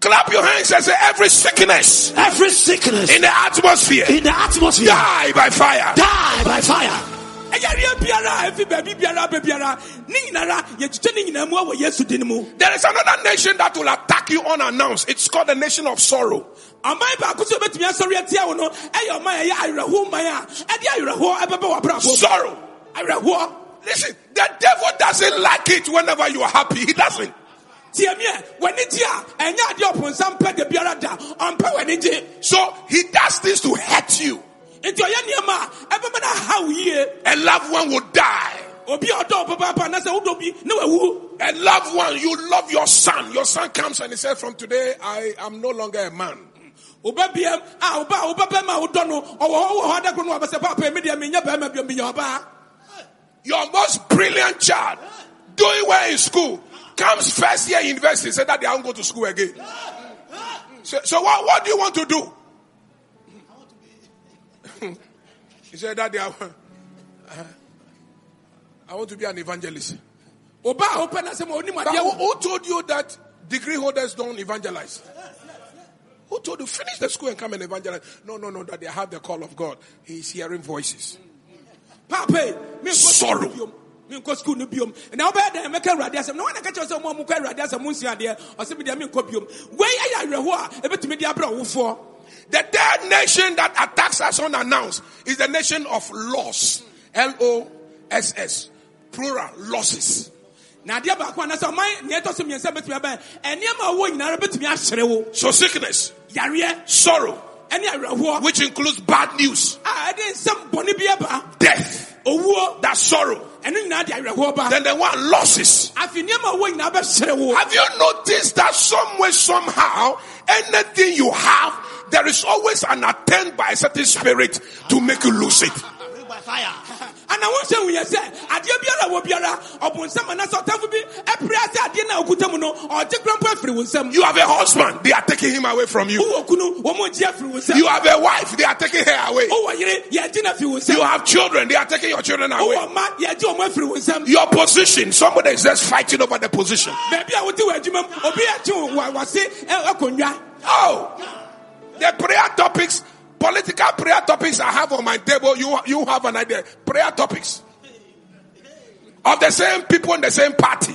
Clap your hands and say, every sickness Every sickness in the atmosphere in the atmosphere die by fire. die by fire. Ɛyareɛ biara ɛfi baabi biara aba biara ne nyinara yɛtwitwa ne nyinaa mu awɔ yesu din mu There is another nation that will attack you unannounced. It's called the nation of sorrow. ɔman baako so bɛtumi asɔre atia wo no ɛyɛ ɔman a ɛyɛ awerɛhoɔ man a ɛde awerɛhoɔ ɛbɛbɛ w'abrabɔ mu. Sorrow. awerɛhoɔ Listen, the devil doesn't like it whenever you are happy. He doesn't. tie miɛ w'ani gye a ɛnyɛ adeɛ ɔponsa mpɛ da biara da ɔmpɛ w'ani gye So he does this to hurt you. Nti ɔyɛ nneɛma a ɛbɛbɛ no haw yie A loved one will die. obi a ɔdɔ wo na sɛ wodɔ bi na wawu A loved one, you love your son. Your son comes and he says, From today, I am no longer a man. woba biam a woba woba bɛma a no ɔwɔ hɔ hɔ adakoro no wabɛsɛ papa mi deɛ menyɛ bɛrima biom meyɛ ɔbaa Your most brilliant child, doing well in school, comes first year in university, say that they won't go to school again. So, so what, what do you want to do? He said that they are, I want to be an evangelist. oba a wopɛ no sɛ But who, who told you that degree holders don't evangelize? Who told you finish the school and come and evangelize? No, no, no, that they have the call of God. He's hearing voices. papa Sorrow. Menkɔ skul no biom na wobɛyɛ dɛn mɛka awurade asɛm na wana ka kyerɛ sɛ mo a mokɔ awurade asɛm adeɛ ɔsɛ medeɛ menkɔ biom wei ɛyɛ awerɛhoɔ a ɛbɛtumi de abrɛ wofoɔ The third nation that attacks us unannounced is the nation of loss. L O S S. Plural losses. na adeɛ baako a na sɛ ɔman nea ɛtɔ so mmiɛnsa bɛtumi abɛn ɛnneɛma a wɔwɔ nyinara bɛtumi ahyerɛ wo So sickness, yareɛ sorrow, ɛne awerɛhoɔ which includes bad news, a ɛde nsɛm bɔne bi aba death, owuo that's sorrow. Ɛno nyinaa de awerɛhoɔ ba Then the one losses. afei nneɛma a wɔwɔ nyinaa bɛhyerɛ wo Have you noticed that somewhere, somehow, anything you have, there is always an attempt by a certain spirit to make you lose it. Ana wonhyɛ hu yɛ sɛ adeɛ biara a wɔ biara ɔbonsam anasɛ ɔtamfo bi ɛpere ase adeɛ no a wokuta mu no ɔgye kora mpo afiri wo nsam You have a husband, they are taking him away from you. wowɔ kunu wɔn mo gye afiri wo nsam You have a wife, they are taking her You have children, they are taking your children away. wowɔ mma yɛgye wɔn afiri wo nsam Your position, somebody is just fighting over the position. baabi a wote wɔ adwuma mu obi akye wo wɔ wase akonnwa Oh, the prayer topics, political prayer topics I have on my table, you, you have an idea. Prayer topics of the same people in the same party.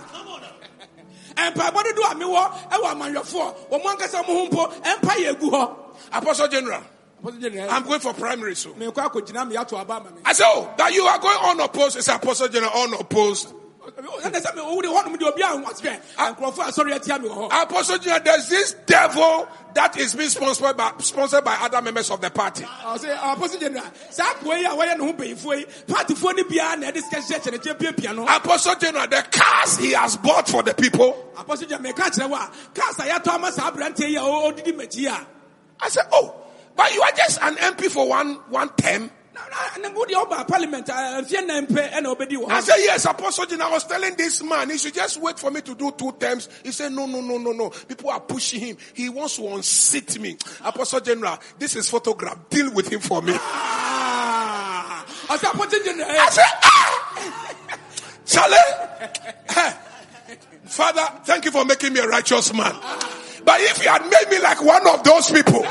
mpaebɔ dodo a mewɔ ɛwɔ amanhwɛfoɔ wɔn ankasa mo ho mpo ɛmpa yɛ gu hɔ Apostle General, I'm going for primary soon. mekɔ akɔgyina me ato aba ama me I said, oh, that you are going unopposed. It's Apostle General unopposed. ɛnɛ sɛ me wode hɔnom de obi a wɔsɛ nkurɔfoɔ asɔre atia me wɔ hɔ Apostle General, there's this devil that is being sponsored by, sponsored by other members of the party. ɔsɛ ɔpɔsi general saa a wɔyɛ ne ho mpanyinfoɔ yi paatifoɔ no biara na ɛde sika hyehyɛ kyerɛkyerɛ piapia Apostle General, the cars he has bought for the people. apɔsi general mɛka kyerɛ wo a cars a yɛatɔ ama saa aberanteɛ yi a ɔ- ɔdidi m'akyi a I said, oh, but you are just an MP for one, one term. Wobɛdi wɔ I said, yes, Apostle Jim, I was telling this man, he should just wait for me to do two terms. He said, no, no, no, no, no. People are pushing him. He wants to unseat me. Apostle General, this is photograph. Deal with him for me. Ah, said apɔtɛ gyina I said, ah! Charlie! Father, thank you for making me a righteous man. But if you had made me like one of those people,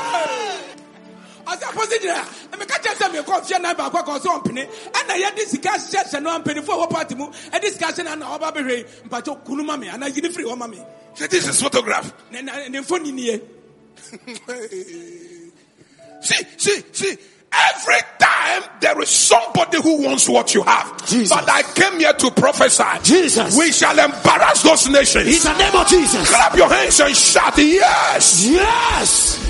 ɔsɛ apɔtɛ gyina meka kyerɛ sɛ mekɔ mfeɛ nan baako aka ɔsɛ ɔmpene ɛna yɛde sika hyehyɛhyɛ no ampanyinfoɔ a wɔ party mu ɛde sika hyɛ no ana ɔba bɛhwɛ yi mpakyɛ kunu ma me anaa yini firi hɔ ma me say, this is photograph. Ne- ne ne mfoni nie *laughs* see, see, see. Every time there is somebody who wants what you have. Jesus. But I came here to prophesy. Jesus. We shall embarrass those nations. In nations. the name of Jesus. Clap your hands and shout, yes. Yes.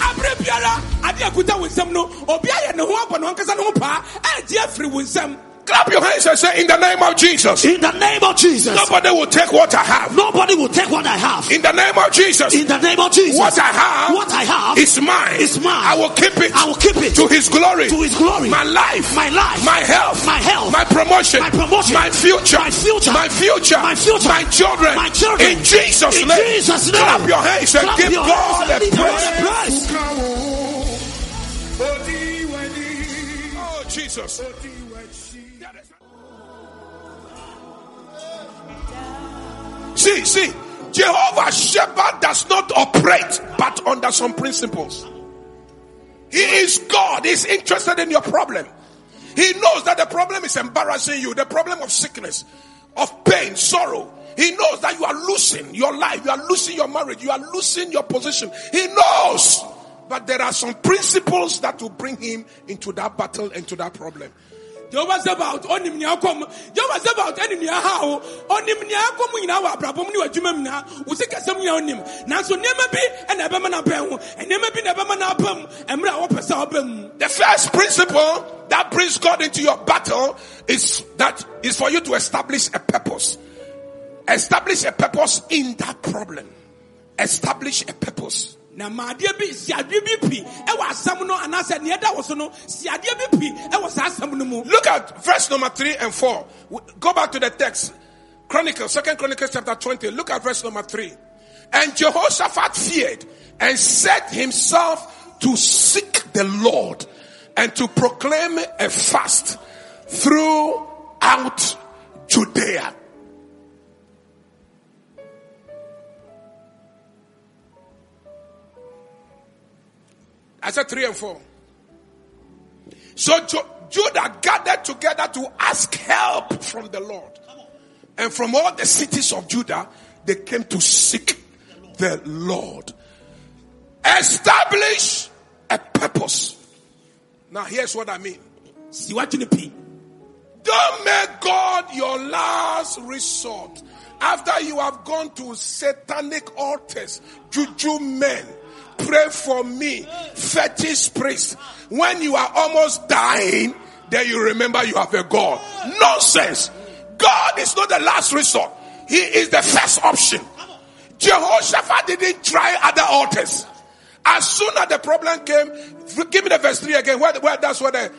Abere biara ade akuta wo nsɛm no obi ayɛ ne ho abɔ ne ho ankasa ne ho paa ɛgye afiri wo nsɛm Clap your hands and say, in the name of Jesus. In the name of Jesus. Nobody will take what I have. Nobody will take what I have. In the name of Jesus. In the name of Jesus. What I have, What I have is mine. is mine. I will keep it. I will keep it to His glory. to His glory. My life. My life. My health. My health. My promotion. My promotion. My future. My future. My future. My future. My children. My children. In Jesus' In name. Jesus' name. Clap your hands and Clap give God hands and a God praise. a praise. Oh Jesus. See, see, Jehovah Sabaoth does not operate but under some principles. He is God. He's interested in your problem. He knows that the problem is embarrassing you, the problem of sickness, of pain, sorrow. He knows that you are losing your life, you are losing your marriage, you are losing your position. He knows. But there are some principles that will bring him into that battle, into that problem. Jehovah Sabaoth onim nea akɔm Jehovah Sabaoth ɛne nea aha wo onim nea akɔm nyinaa wɔ abrabɔ mu ne w'adwuma mu nyinaa. Wo onim. Nanso nneɛma bi ɛna ɛbɛma no abɛn ho. Nneɛma bi na ɛbɛma no aba mu. Mmerɛ a wɔpɛ ɔba The first principle that brings God into your battle is that is for you to establish a purpose. Establish a purpose in that problem. Establish a purpose. Na ma adeɛ bi si adeɛ bi pi ɛwɔ asɛm no anaasɛ nea ɛda wɔ so no si adeɛ bi pi ɛwɔ saa no mu Look at verse number three and four. Go back to the text. Chronicles, second Chronicles chapter 20. Look at verse number three. And Jehoshaphat feared and set himself to seek the Lord and to proclaim a fast throughout Judea. I said three and four. So Jo- Judah gathered together to ask help from the Lord. And from all the cities of Judah, they came to seek the Lord. Establish a purpose. Now here's what I mean. si w'adwene no pi Don't make God your last resort. After you have gone to satanic altars, juju men, pray for me, fetish priest. When you are almost dying, then you remember you have a God. Nonsense. God is not the last resort. He is the first option. Jehoshaphat didn't try other altars. As soon as the problem came, give me the verse 3 again. Where, where that's where the,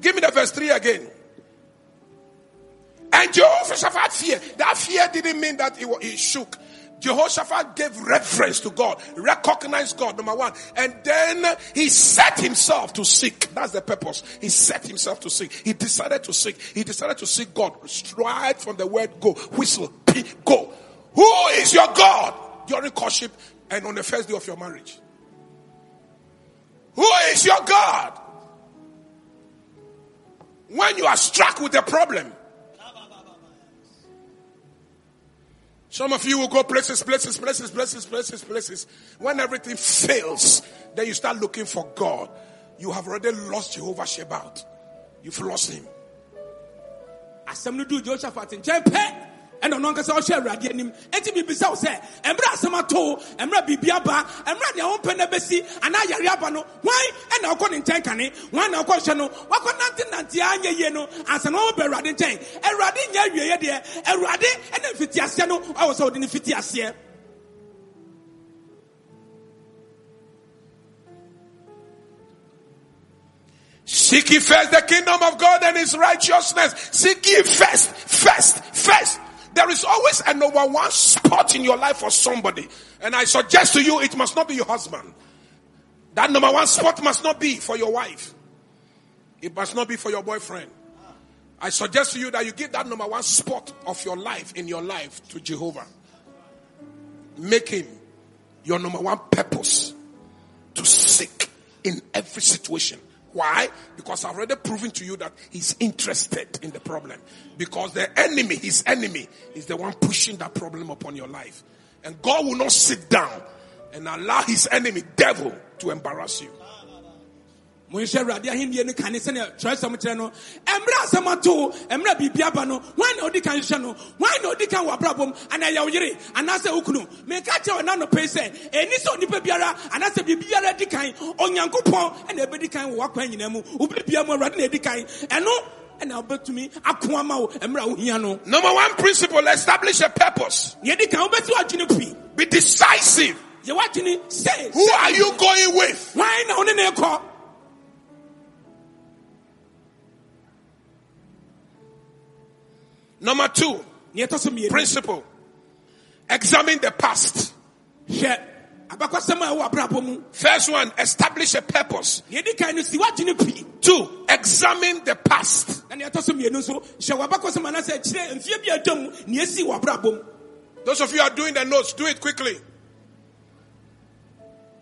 give me the verse 3 again. And Jehoshaphat fear. That fear didn't mean that he, he shook. Jehoshaphat gave reverence to God, recognized God, number one. And then he set himself to seek. That's the purpose. He set himself to seek. He decided to seek. He decided to seek God. Straight from the word go. Whistle. Go. Who is your God? During courtship and on the first day of your marriage. Who is your God? When you are struck with a problem, Some of you will go places, places, places, places, places, places. When everything fails, then you start looking for God. You have already lost Jehovah Sabaoth. You've lost him. Ɛna ɔno ankasa ɔhwɛ awurade anim. Enti biribisa wo sɛ ɛmmerɛ asɛm ato wo ɛmmerɛ biribi aba ɛmmerɛ nea wompɛ no bɛsi anaa yare aba no hwan ɛna wokɔ ne nkyɛn kane? Hwan na wokɔhwɛ no? Wakɔ nante nante anyɛ yie no ansa na wɔbɛ awurade nkyɛn. Awurade nyɛ awieɛ deɛ awurade ɛne mfitiaseɛ no ɛwɔ sɛ wode ne fiti aseɛ Seek ye first the kingdom of God and his righteousness. Seek ye first, first, first. There is always a number one spot in your life for somebody. And I suggest to you, it must not be your husband. That number one spot must not be for your wife. It must not be for your boyfriend. I suggest to you that you give that number one spot of your life in your life to Jehovah. Make him your number one purpose to seek in every situation. Why? Because I've already proven to you that he's interested in the problem. Because the enemy, his enemy, is the one pushing that problem upon your life. And God will not sit down and allow his enemy, devil, to embarrass you. Monhyɛ awurade ahenniɛ no. Kane sɛnea kyerɛsɛm kyerɛ no ɛmmerɛ asɛm ato ɛmmerɛ biribi aba no hwan na ɔdi kan hwɛ no hwan na ɔdi kan wɔ abrabɔ anaa ɛyɛ wo yere anaasɛ wo kunu meka kyerɛ wɔ nanɔpɛi sɛ ɛni sɛ onipa biara anaasɛ biribi biara di kan onyankopɔn ɛna ɛbɛdi kan wɔ w'akwan nyinaa mu. Wobiribia mu awurade na ɛdi kan ɛno ɛna wobɛtumi ako ama wo ɛmmerɛ a wohia no. Number one principle, establish a purpose. neɛ di kan wobɛsi w'adwene pii Be decisive. yɛ w'adwene sɛ Who are you going with? hwan na wo ne ne kɔ Number two, neɛ ɛtɔ so mmienu principle. Examine the past. hwɛ abakɔsɛm a ɛwɔ abrabɔ mu First one, establish a purpose. neɛ di kan no si w'adwene pii Two, examine the past. na neɛ ɛtɔ so mmienu nso hyɛ w'abakɔsɛm anaasɛ kyerɛ mfeɛ bi atwa mu neɛ si wɔ abrabɔ mu Those of you who are doing the notes, do it quickly.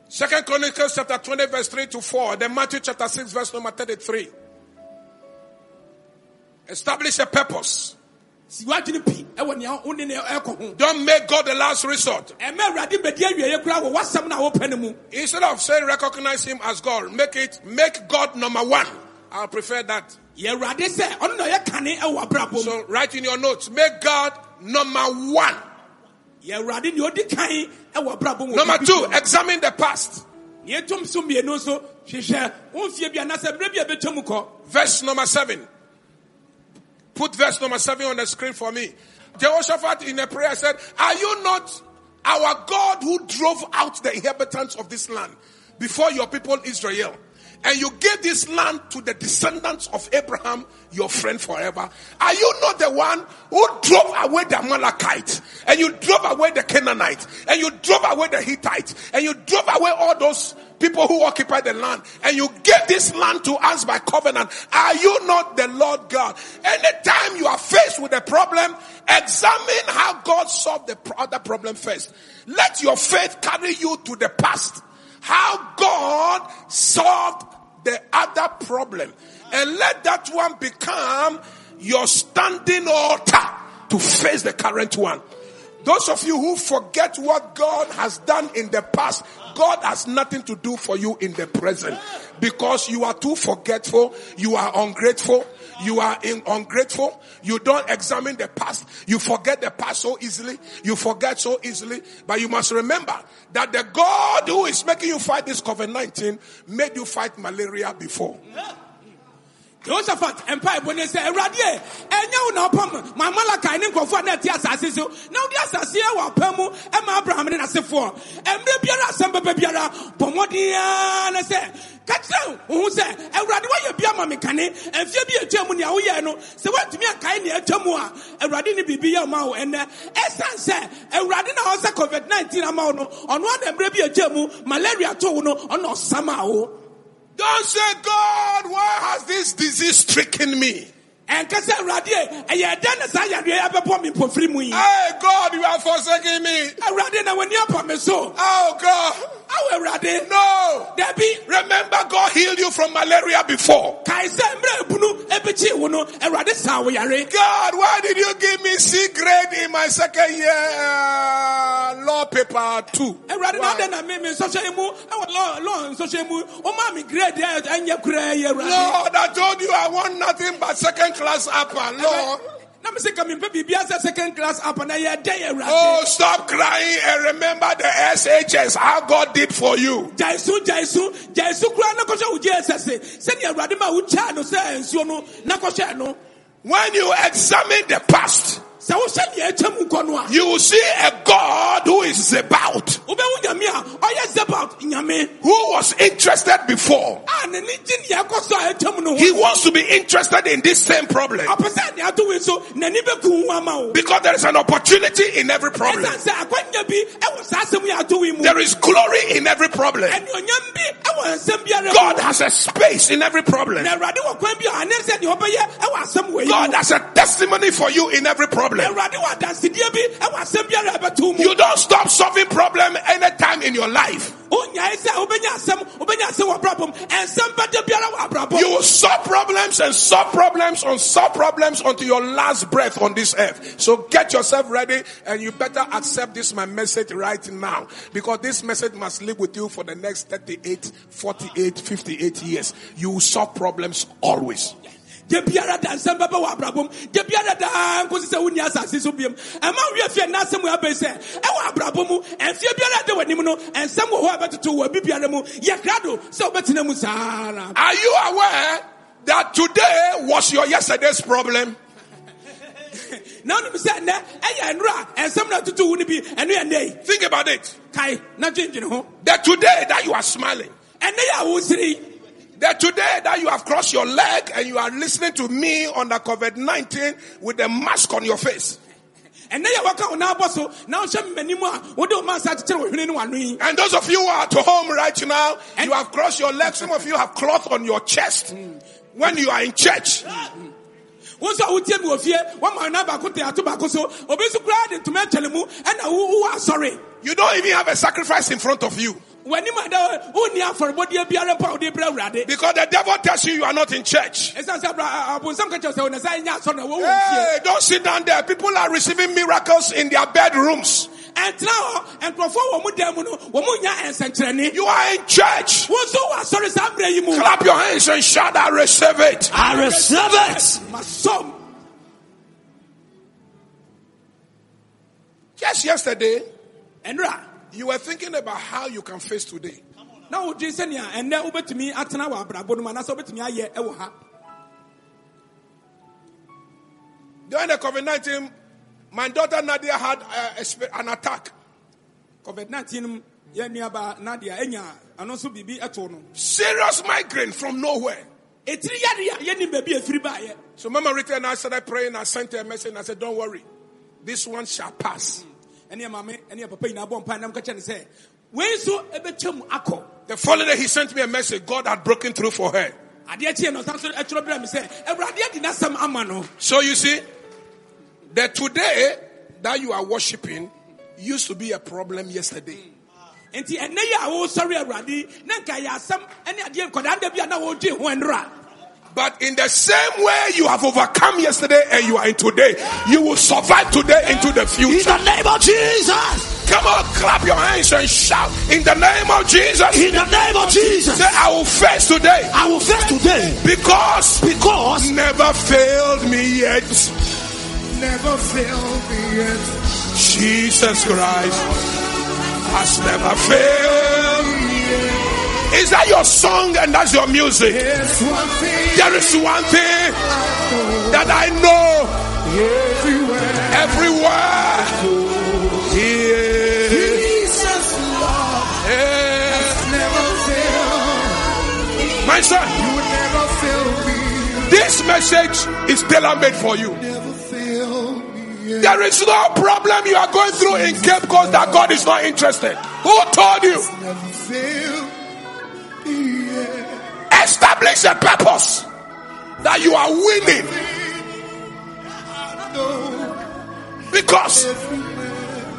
Second Chronicles chapter 20 verse 3 to 4. Then Matthew chapter 6 verse number 33. Establish a purpose. Don't make God the last resort. ɛmɛ awurade bɛdi awieɛ koraa wɔ w'asɛm no a wopɛ no mu Instead of saying recognize him as God, make it, make God number one. I'll prefer that. yɛ awurade sɛ ɔno na ɔyɛ kane ɛwɔ abrabɔ mu So write in your notes, make God number one. yɛ awurade nea ɔdi kan ɛwɔ abrabɔ Number two, examine the past. neɛ ɛtom so mmienu nso hwehwɛ wo mfeɛ bi anaasɛ berɛ bi a bɛtwa mu kɔ Verse number seven. Put verse number seven on the screen for me. Jehoshaphat in a prayer said, Are you not our God who drove out the inhabitants of this land before your people Israel? And you gave this land to the descendants of Abraham, your friend forever. Are you not the one who drove away the Amalekites and you drove away the Canaanites and you drove away the Hittites and you drove away all those people who occupy the land and you gave this land to us by covenant. Are you not the Lord God? Anytime you are faced with a problem, examine how God solved the other problem first. Let your faith carry you to the past. How God solved the other problem. And let that one become your standing altar to face the current one. Those of you who forget what God has done in the past, God has nothing to do for you in the present. Because you are too forgetful, you are ungrateful, you are in, ungrateful, you don't examine the past, you forget the past so easily, you forget so easily, but you must remember that the God who is making you fight this COVID-19 made you fight malaria before. Jehoshaphat mpaebɔ ne sɛ awurade ɛnyɛ wo na ɔpam ma Amalekai ne nkurɔfoɔ a na ɛte asase so na wode asase yɛ wɔ apam mu abraham ne n'asefoɔ mmerɛ biara asɛm bɛbɛ biara bɔ mmɔden ara na sɛ ka kyerɛ wo ho sɛ awurade woayɛ bi ama me kane mfeɛ bi atwa mu nea woyɛɛ no sɛ woatumi akae nea atwa mu a awurade ne biribi yɛ ma wo ɛnnɛ ɛsiane sɛ awurade na ɔsɛ covid-19 ama wo no ɔno ana mmerɛ malaria to wo no ɔna Don't say, God, why has this disease stricken me? Ɛnka sɛ awurade ɛyɛ dɛn na saa yadeɛ abɛbɔ me mpɔfiri mu yi Hey, God, you are forsaking me. awurade na w'ani apa me so Oh, God. awo awurade No. dabi Remember, God healed you from malaria before. kae sɛ mmerɛ ebunu ebikyi wo no awurade saa wo yare God, why did you give me C grade in my second year uh, law paper two? awurade na ɔdɛ na me me nsɔhwɛ yi mu ɛwɔ lɔ lɔ nsɔhwɛ mu ɔmaa mi grade ɛnyɛ kura yi awurade Lord, I told you I want nothing but second class upper. Lord. na me se ka mi mpɛ biribi second class up na yɛ dɛ awurade Oh, stop crying and remember the SHS, how God did for you. When you examine the past, sɛ wohyɛ deɛ atwa mu nkɔ no a you will see a God who is about. wobɛhu nyame a ɔyɛ zebaot nyame who was interested before. a n'ani gye neɛ ɛkɔ so a ɛtwam no He wants to be interested in this same problem ɔpɛ sɛ ne ato wei so n'ani bɛku ho ama wo because there is an opportunity in every problem. ɛsiane sɛ akwanya bi ɛwɔ saa asɛm yi ato wei mu There is glory in every problem. anuonyam bi ɛwɔ nsɛm biara God has a space in every problem. na awurade wɔ kwan bi a ane sɛ deɛ ɔbɛyɛ ɛwɔ asɛm wei God has a testimony for you in every problem. Awurade wɔ adansedeɛ bi ɛwɔ asɛm biara a ɛbɛto mu You don't stop solving problem anytime in your life. wonyae sɛ wobɛnya asɛm wobɛnya asɛm wɔ abrabɔ mu ɛnsɛm bɛda biara wɔ abrabɔ You will solve problems and solve problems and solve problems until your last breath on this earth. So get yourself ready and you better accept this my message right now because this message must live with you for the next 38, 48, 58 years. You will solve problems always. Gye biara da nsɛm bɛbɛ wɔ abrabɔ mu gye biara daa nkosi sɛ wonni asase so biam ɛma wowie fie na asɛm wɔ abɛi sɛ ɛwɔ abrabɔ mu ɛmfie biara a w'anim no ɛnsɛm wɔ hɔ a ɛbɛtoto wɔ bi biara mu. Yɛkra do sɛ wobɛtena mu saa na Are you aware that today was your yesterday's problem? na wonim sɛ nnɛ ɛyɛ nnora ɛnsɛm na atoto wo no bi ɛno yɛ nnɛ yi. Think about it. kae na dwendwene ho. That today that you are smiling, ɛnnɛ yɛ a wosiri that today that you have crossed your leg and you are listening to me on the COVID 19 with a mask on your face. ɛnnɛ yɛ wɔka wo na abɔ so na wohyɛ m'anim a wode wo mansa akyekyere wo hwene ne w'ano yi And those of you who are at home right now, and you have crossed your legs. Some of you have cloth on your chest when you are in church. wo nso a wotie mi wɔ fie wɔma na baako te ato baako so obi nso koraa de ntoma akyɛle mu ɛna wo wowɔ asɔre You don't even have a sacrifice in front of you w'anim ada wonni afɔrebɔdeɛ biara mpo a wode brɛ awurade because the devil tells you you are not in church. ɛsiane sɛ abra- abonsam ka kyerɛ sɛ wɔnɛ sɛ ɛnyɛ asɔre na wɔwɔ fie Hey, don't sit down there. People are receiving miracles in their bedrooms. ɛntena hɔ nkurɔfoɔ wɔ mu dan mu no wɔ mu nya nsɛnkyerɛnne You are in church. wo nso wɔ asɔre saa mmerɛ yi Clap your hands and shout, I receive it. I receive it. masom Just yesterday, ɛnora you were thinking about how you can face today. na wodwen sɛnea ɛnnɛ wobɛtumi atena wɔ abrabɔ no mu anaasɛ wobɛtumi ayɛ ɛwɔ ha During the COVID 19, my daughter Nadia had uh, an attack. covid-19 mu yɛ nnuaba nadia ɛnya ɛno nso biribi ɛtoo no Serious migraine from nowhere. ɛtiri yare a yɛnim baabi a ɛfiri baayɛ So Mama Rita and I started praying. I sent her a message and I said, Don't worry. This one shall pass. Ɛne maame ɛne papa nyinaa bɔ mpa nam ka kyɛ ne sɛ wei nso ɛbɛtwam akɔ The following day, he sent me a message. God had broken through for her. adeɛ kyeɛ no ɔsan so ɛtwerɛ berɛ me sɛ awurade adi n'asɛm ama no So you see, the today that you are worshiping used to be a problem yesterday. enti ɛnɛ yi a wosɔre awurade na nka yɛ asɛm ɛne adeɛ nkɔdaa da bi a na ho ɛnora But in the same way you have overcome yesterday and you are in today, you will survive today into the future. In the name of Jesus. Come on, clap your hands and shout in the name of Jesus. In the name of Jesus. Say, I will face today I will face today because because never failed me yet. Never failed me yet. Jesus Christ has never failed me. Is that your song and that's your music? There's one thing There is one thing that I know everywhere. everywhere. Yeah. Jesus love Yeah. never failed. My son, You will never fail me. this message is tailor made for you. Never fail me. yet. There is no problem you are going through in Cape Coast that God is not interested. Who told you? Establish a purpose that you are winning because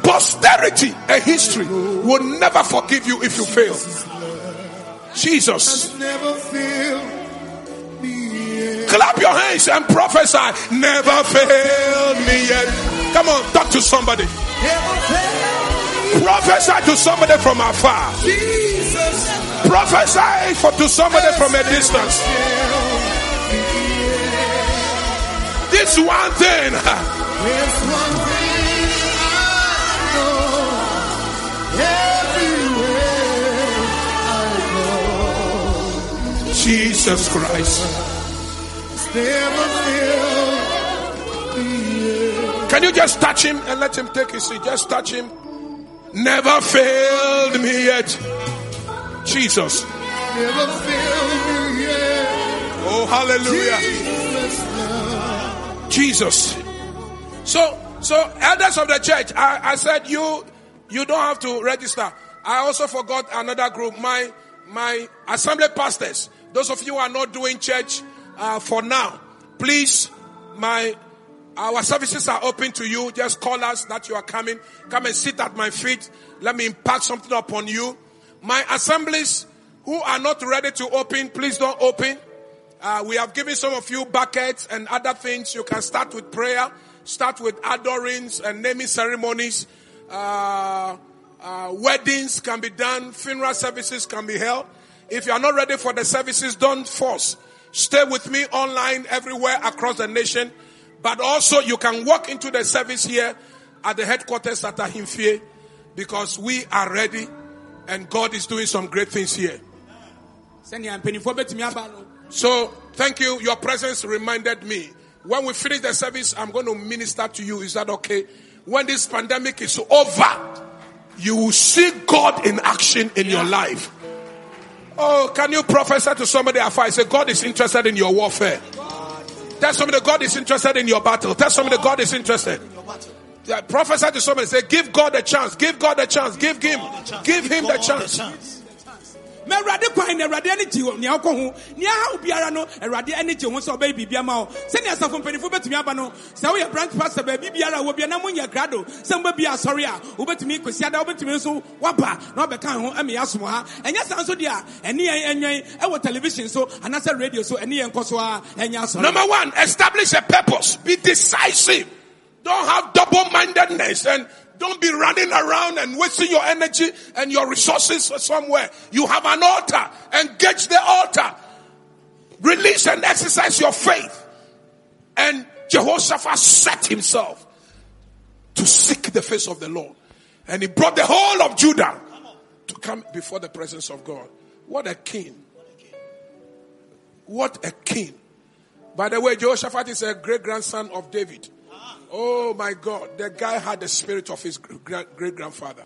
posterity and history will never forgive you if you fail. Jesus. Clap your hands and prophesy. Never failed me yet. Come on, talk to somebody. Prophesy to somebody from afar. Jesus Prophesy for to somebody from a distance. This one thing This one thing I know. Everywhere I go, Jesus Christ. never fail me. yet. Can you just touch him and let him take his seat? Just touch him never failed me yet. Jesus. Never failed me yet. Oh, hallelujah. Jesus. So, so elders of the church, I, I said you, you don't have to register. I also forgot another group. My, my assembly pastors. Those of you who are not doing church uh, for now, please, my our services are open to you. Just call us that you are coming. Come and sit at my feet. Let me impart something upon you. My assemblies who are not ready to open, please don't open. Uh, we have given some of you buckets and other things. You can start with prayer, start with adorings and naming ceremonies. Uh, uh, weddings can be done, funeral services can be held. If you are not ready for the services, don't force. Stay with me online everywhere across the nation. But also you can walk into the service here at the headquarters at Ahenfie because we are ready and God is doing some great things here. sɛnea mpanimfoɔ bɛtumi aba no So thank you. Your presence reminded me. When we finish the service, I'm going to minister to you. Is that okay? When this pandemic is over, you will see God in action in your life. Oh, can you prophesy to somebody afar? Say, God is interested in your warfare. Tell somebody God is interested in your battle. Tell somebody God is interested. Yeah, prophesy to somebody. Say, give God a chance. Give God a chance. Give him, give him the chance. Ma awurade kwan na awurade ani gye nea wokɔ ho. Nea haw biara no awurade ani gye ho sɛ ɔbɛyɛ biribi ama wo. Sɛnea asafo mpanimfoɔ bɛtumi aba no sɛ woyɛ branch pastor baabi biara a wɔbia na monyɛ krado sɛ mobɛbi asɔre a wobɛtumi kwasiada wobɛtumi nso woaba na wabɛka ho ɛme yɛasom ha. Ɛnyɛ saa nso deɛ a ɛne yɛn ɛnwɛn ɛwɔ television so anaasɛ radio so ɛne yɛn nkɔ a ɛnyɛ asɔre. Number one, establish a purpose. Be decisive. Don't have double mindedness and don't be running around and wasting your energy and your resources somewhere. You have an altar. Engage the altar. Release and exercise your faith. And Jehoshaphat set himself to seek the face of the Lord. And he brought the whole of Judah to come before the presence of God. What a king. What a king. By the way, Jehoshaphat is a great grandson of David. Oh my God. The guy had the spirit of his great grandfather.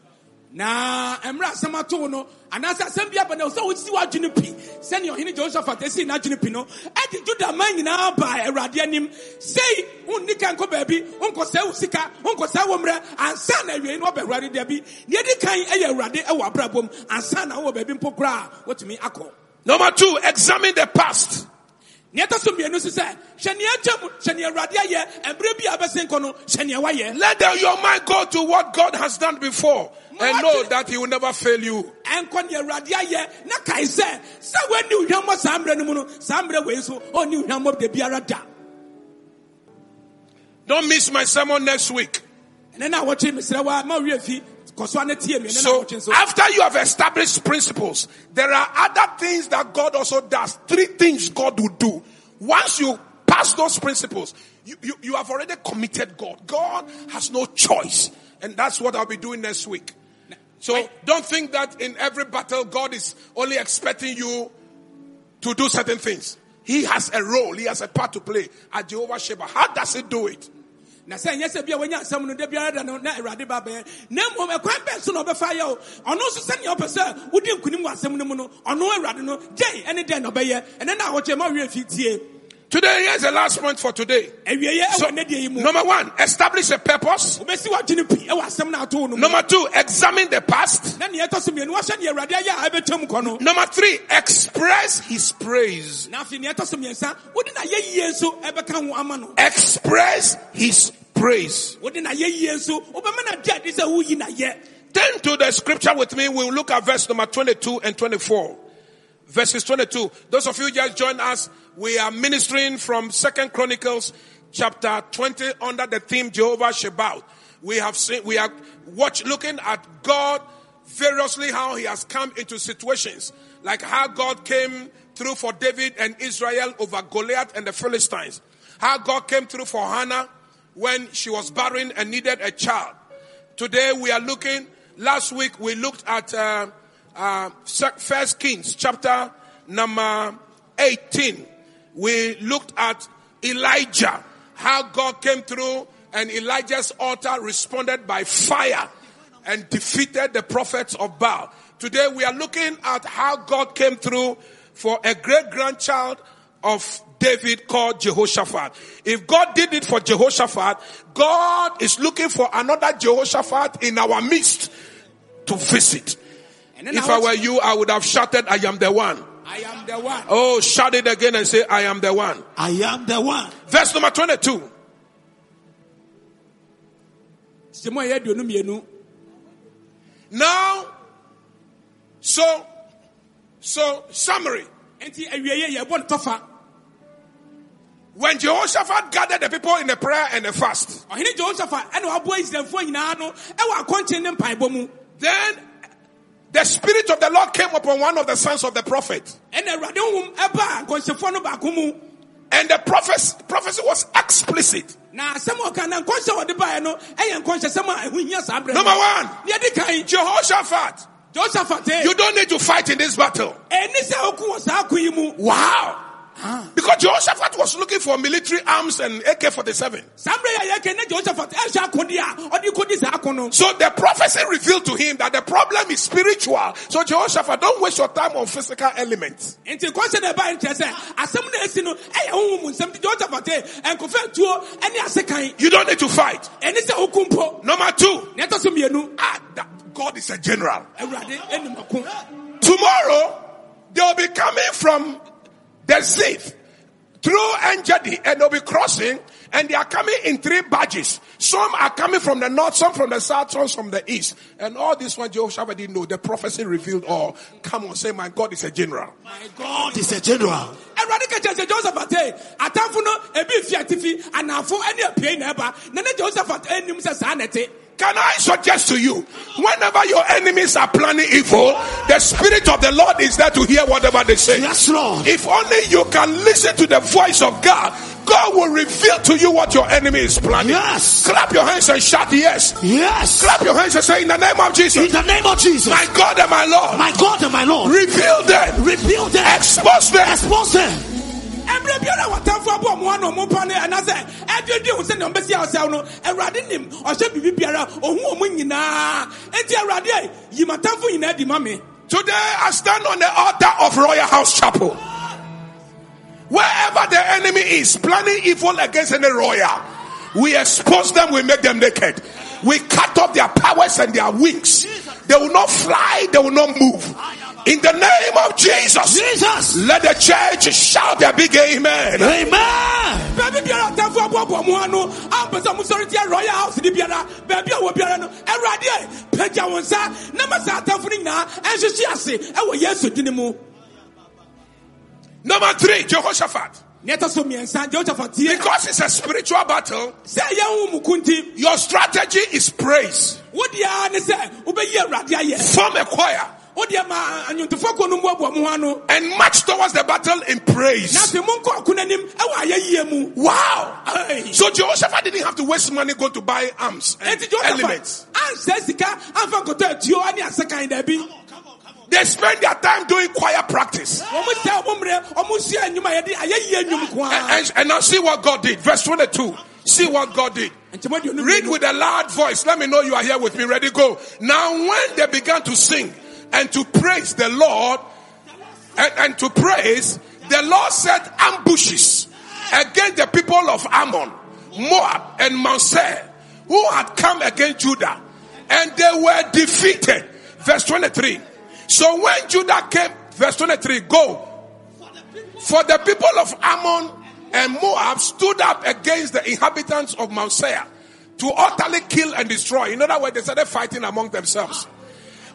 na mmerɛ asɛm ato no anaasɛ asɛm bi aba no. Sɛ wosi w'adwene pi sɛnea ɔhene jehoshaphat asii n'adwene pi no ɛde juda man nyinaa baa awurade eh, anim sei wonni oh, kan nkɔ baabi wonkɔsɛe oh, wo sika wonkɔsɛe oh, wo mmerɛ ansa eh, na awiei no wɔbɛ awurade da eh, bi deɛ di kan ɛyɛ awurade ɛwɔ abrabɔm ansa na wowɔ baabi mpo koraa wotumi akɔ Number two, examine the past. Let your mind go to what God has done before and know that He will never fail you. ɛnkɔ nea awurade ayɛ na kae sɛ sɛ woani ohwammɔ saa mmerɛ no mu no saa mmerɛ wei so ɔnni ohwammɔ da biara da Don't miss my sermon next week. Ɛnɛ na wɔkye mesrɛ wa ma wie fi kɔ so a na tie me ɛnɛ na So wɔkye nso after you have established principles, there are other things that God also does. Three things God will do. Once you pass those principles, you, you, you have already committed God. God has no choice. And that's what I'll be doing next week. So don't think that in every battle God is only expecting you to do certain things. He has a role, he has a part to play at Jehovah Sheba. How does he do it? Na sɛ nyɛ sɛ bia wanya asɛm no da biara da no na awurade ba bɛyɛ. Na mmom ɛkwan bɛn so na ɔbɛfa yɛ o ɔno nso sɛnea ɔpɛ sɛ wodi nkonim wɔ asɛm no mu no ɔno awurade no gyɛn ɛne dɛn na ɔbɛyɛ? Ɛnɛ na wɔkyɛ ma wie fi tie Today, here's the last point for today. So, ɛwɔ ne deɛ yi mu number one, establish a purpose. wobɛsi w'adwene pi ɛwɔ asɛm no ato wo no mu Number two, examine the past. na nea ɛtɔ so mmienu wahyɛ ne awurade ayɛ a ɛbɛtwam kɔ no Number three, express his praise. na afei nea ɛtɔ so mmiɛnsa wode na yɛ yie nso ɛbɛka ho ama no Express his praise. wode na yɛ yie nso wobɛma na di ade sɛ woyi na yɛ Turn to the scripture with me. We'll look at verse number 22 and 24. Verses 22. Those of you just joined us, we are ministering from Second Chronicles chapter 20 under the theme Jehovah Sabaoth. We have seen, we are watch, looking at God variously how he has come into situations like how God came through for David and Israel over Goliath and the Philistines. How God came through for Hannah when she was barren and needed a child. Today we are looking, last week we looked at uh, uh, First Kings chapter number 18. We looked at Elijah, how God came through and Elijah's altar responded by fire. and defeated the prophets of Baal. Today we are looking at how God came through for a great grandchild of David called Jehoshaphat. If God did it for Jehoshaphat, God is looking for another Jehoshaphat in our midst to visit. If I were you, I would have shouted, I am the one. I am the one. Oh, shout it again and say, I am the one. I am the one. Verse number 22. Sɛ mo a ɛyɛ aduonu mmienu. Now, so, so, summary. Nti awieeɛ yɛbɔ no tɔfa. When Jehoshaphat gathered the people in a prayer and a fast, Ɔhene Jehoshaphat ɛna waboa Israelfoɔ nyinaa no ɛwɔ akɔnkyen ne mpaebɔ mu. then the Spirit of the Lord came upon one of the sons of the prophet. Ɛna Awurade honhom ɛbaa nkɔnhyɛfoɔ no baako mu. And the prophecy, prophecy was explicit. Na asɛm a ɔka na nkɔnhyɛ a wɔde baeɛ no ɛyɛ nkɔnhyɛsɛm a ɛho hia saa berɛ. Number one, Jehoshaphat, eh, you don't need to fight in this battle. ɛni sɛ ɔko wɔ saa ako yi mu. Wow. Because Jehoshaphat was looking for military arms and AK-47. Saa berɛ yɛ a yɛka na Jehoshaphat ɛhyɛ akodi a ɔde kɔdi saa ako no. So the prophecy revealed to him that the problem is spiritual. So Jehoshaphat, don't waste your time on physical elements. nti nkɔhyɛ na ɛbaa nkyerɛ sɛ asɛm no asi no ɛyɛ honhom mu nsɛm nti Jehoshaphat eh, ɛnkɔfɛ tuo ɛne asekan You don't need to fight. Number two, na ɛtɔ so mmienu ah, that God is a general. awurade anim ako Tomorrow, they'll be coming from the Zith through En Gedi and they'll be crossing and they are coming in three badges. Some are coming from the north, some from the south, some from the east. And all this one Jehoshaphat didn't know. The prophecy revealed all. Come on, say my God is a general. My God is a general. awurade ka kyerɛ sɛ Jehoshaphat eh, atamfo no ebi fi atifi anafo ɛne apiei na ɛba na ne Jehoshaphat anim sɛ saa na ɛte Can I suggest to you, whenever your enemies are planning evil, the Spirit of the Lord is there to hear whatever they say. Yes, Lord. If only you can listen to the voice of God, God will reveal to you what your enemy is planning. Yes. Clap your hands and shout yes. Yes. Clap your hands and say, In the name of Jesus. In the name of Jesus. my God and my Lord, My God and my Lord. reveal them, Reveal them. expose them. Expose them. Ɛberɛ biara watamfo abɔ ɔmo ano ɔmo pa no anasɛ ɛdwendwe ho sɛnea ɔmbɛsi awosɛw no awurade nim ɔhyɛ biribi biara ɔhu ɔmo nyinaa enti awurade yi matamfo nyinaa di ma me Today I stand on the altar of Royalhouse Chapel. Wherever the enemy is planning evil against any royal, we expose them, we make them naked. We cut off their powers and their wings. They will not fly, they will not move. In the name of Jesus, Jesus. let the church shout a big amen. Amen. baabi biara atamfo aboaboa mo ano ampɛ sɛ ɔmo tia royal house ne biara. Baabi a wɔ biara no awurade pagya wo nsa na ma saa atamfo no nyinaa ɛnhyehye ase ɛwɔ yesu dini mu Number three, Jehoshaphat. ne ɛtɔ so mmiɛnsa jehoshaphat Because it's a spiritual battle, sɛ yɛho mu ko nti your strategy is praise. wodeɛ ne sɛ wobɛyi awurade ayɛ Form a choir wodeɛ ma anwontofoɔ kɔ no mboaboa mo ho ano and march towards the battle in praise. afei monkɔ ako no anim ɛwɔ ayɛyie mu Wow. Hey. So Jehoshaphat didn't have to waste money go to buy arms and elements. jehoshaphat ansɛ sika amfa nkɔtɔ atuo ne asekan daabi They spend their time doing choir practice. ɔmo sɛ ɔmo mmerɛ ɔmo sua nnwom a yɛde ayɛyie nnwom ko And, and, and now see what God did. Verse 22. See what God did. Read with a loud voice. Let me know you are here with me. Ready, go. Now when they began to sing and to praise the Lord and, and to praise, the Lord set ambushes against the people of Ammon, Moab, and Mount Seir, who had come against Judah, and they were defeated. Verse 23. So when Judah came, verse 23, go. For the people of Ammon and Moab stood up against the inhabitants of Mount Seir to utterly kill and destroy. In other words, they started fighting among themselves.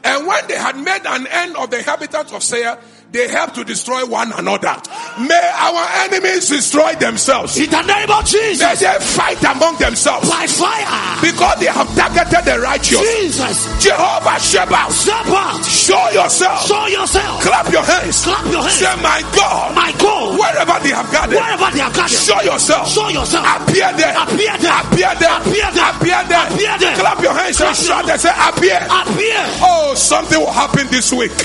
And when they had made an end of the inhabitants of Seir, they helped to destroy one another. May our enemies destroy themselves. In the name of May they fight among themselves By fire. because they have targeted the righteous. Jesus. Jehovah Sabaoth, Step show yourself. Show yourself. Clap your hands. Clap your hands. Say, my God, My God. wherever they have gathered, Wherever they are gathered. show yourself. Show yourself. Appear there. Appear there. Appear there. Appear there. Appear there. Appear there. Clap your hands and Clap your shout and say, appear. Appear. Oh, something will happen this week.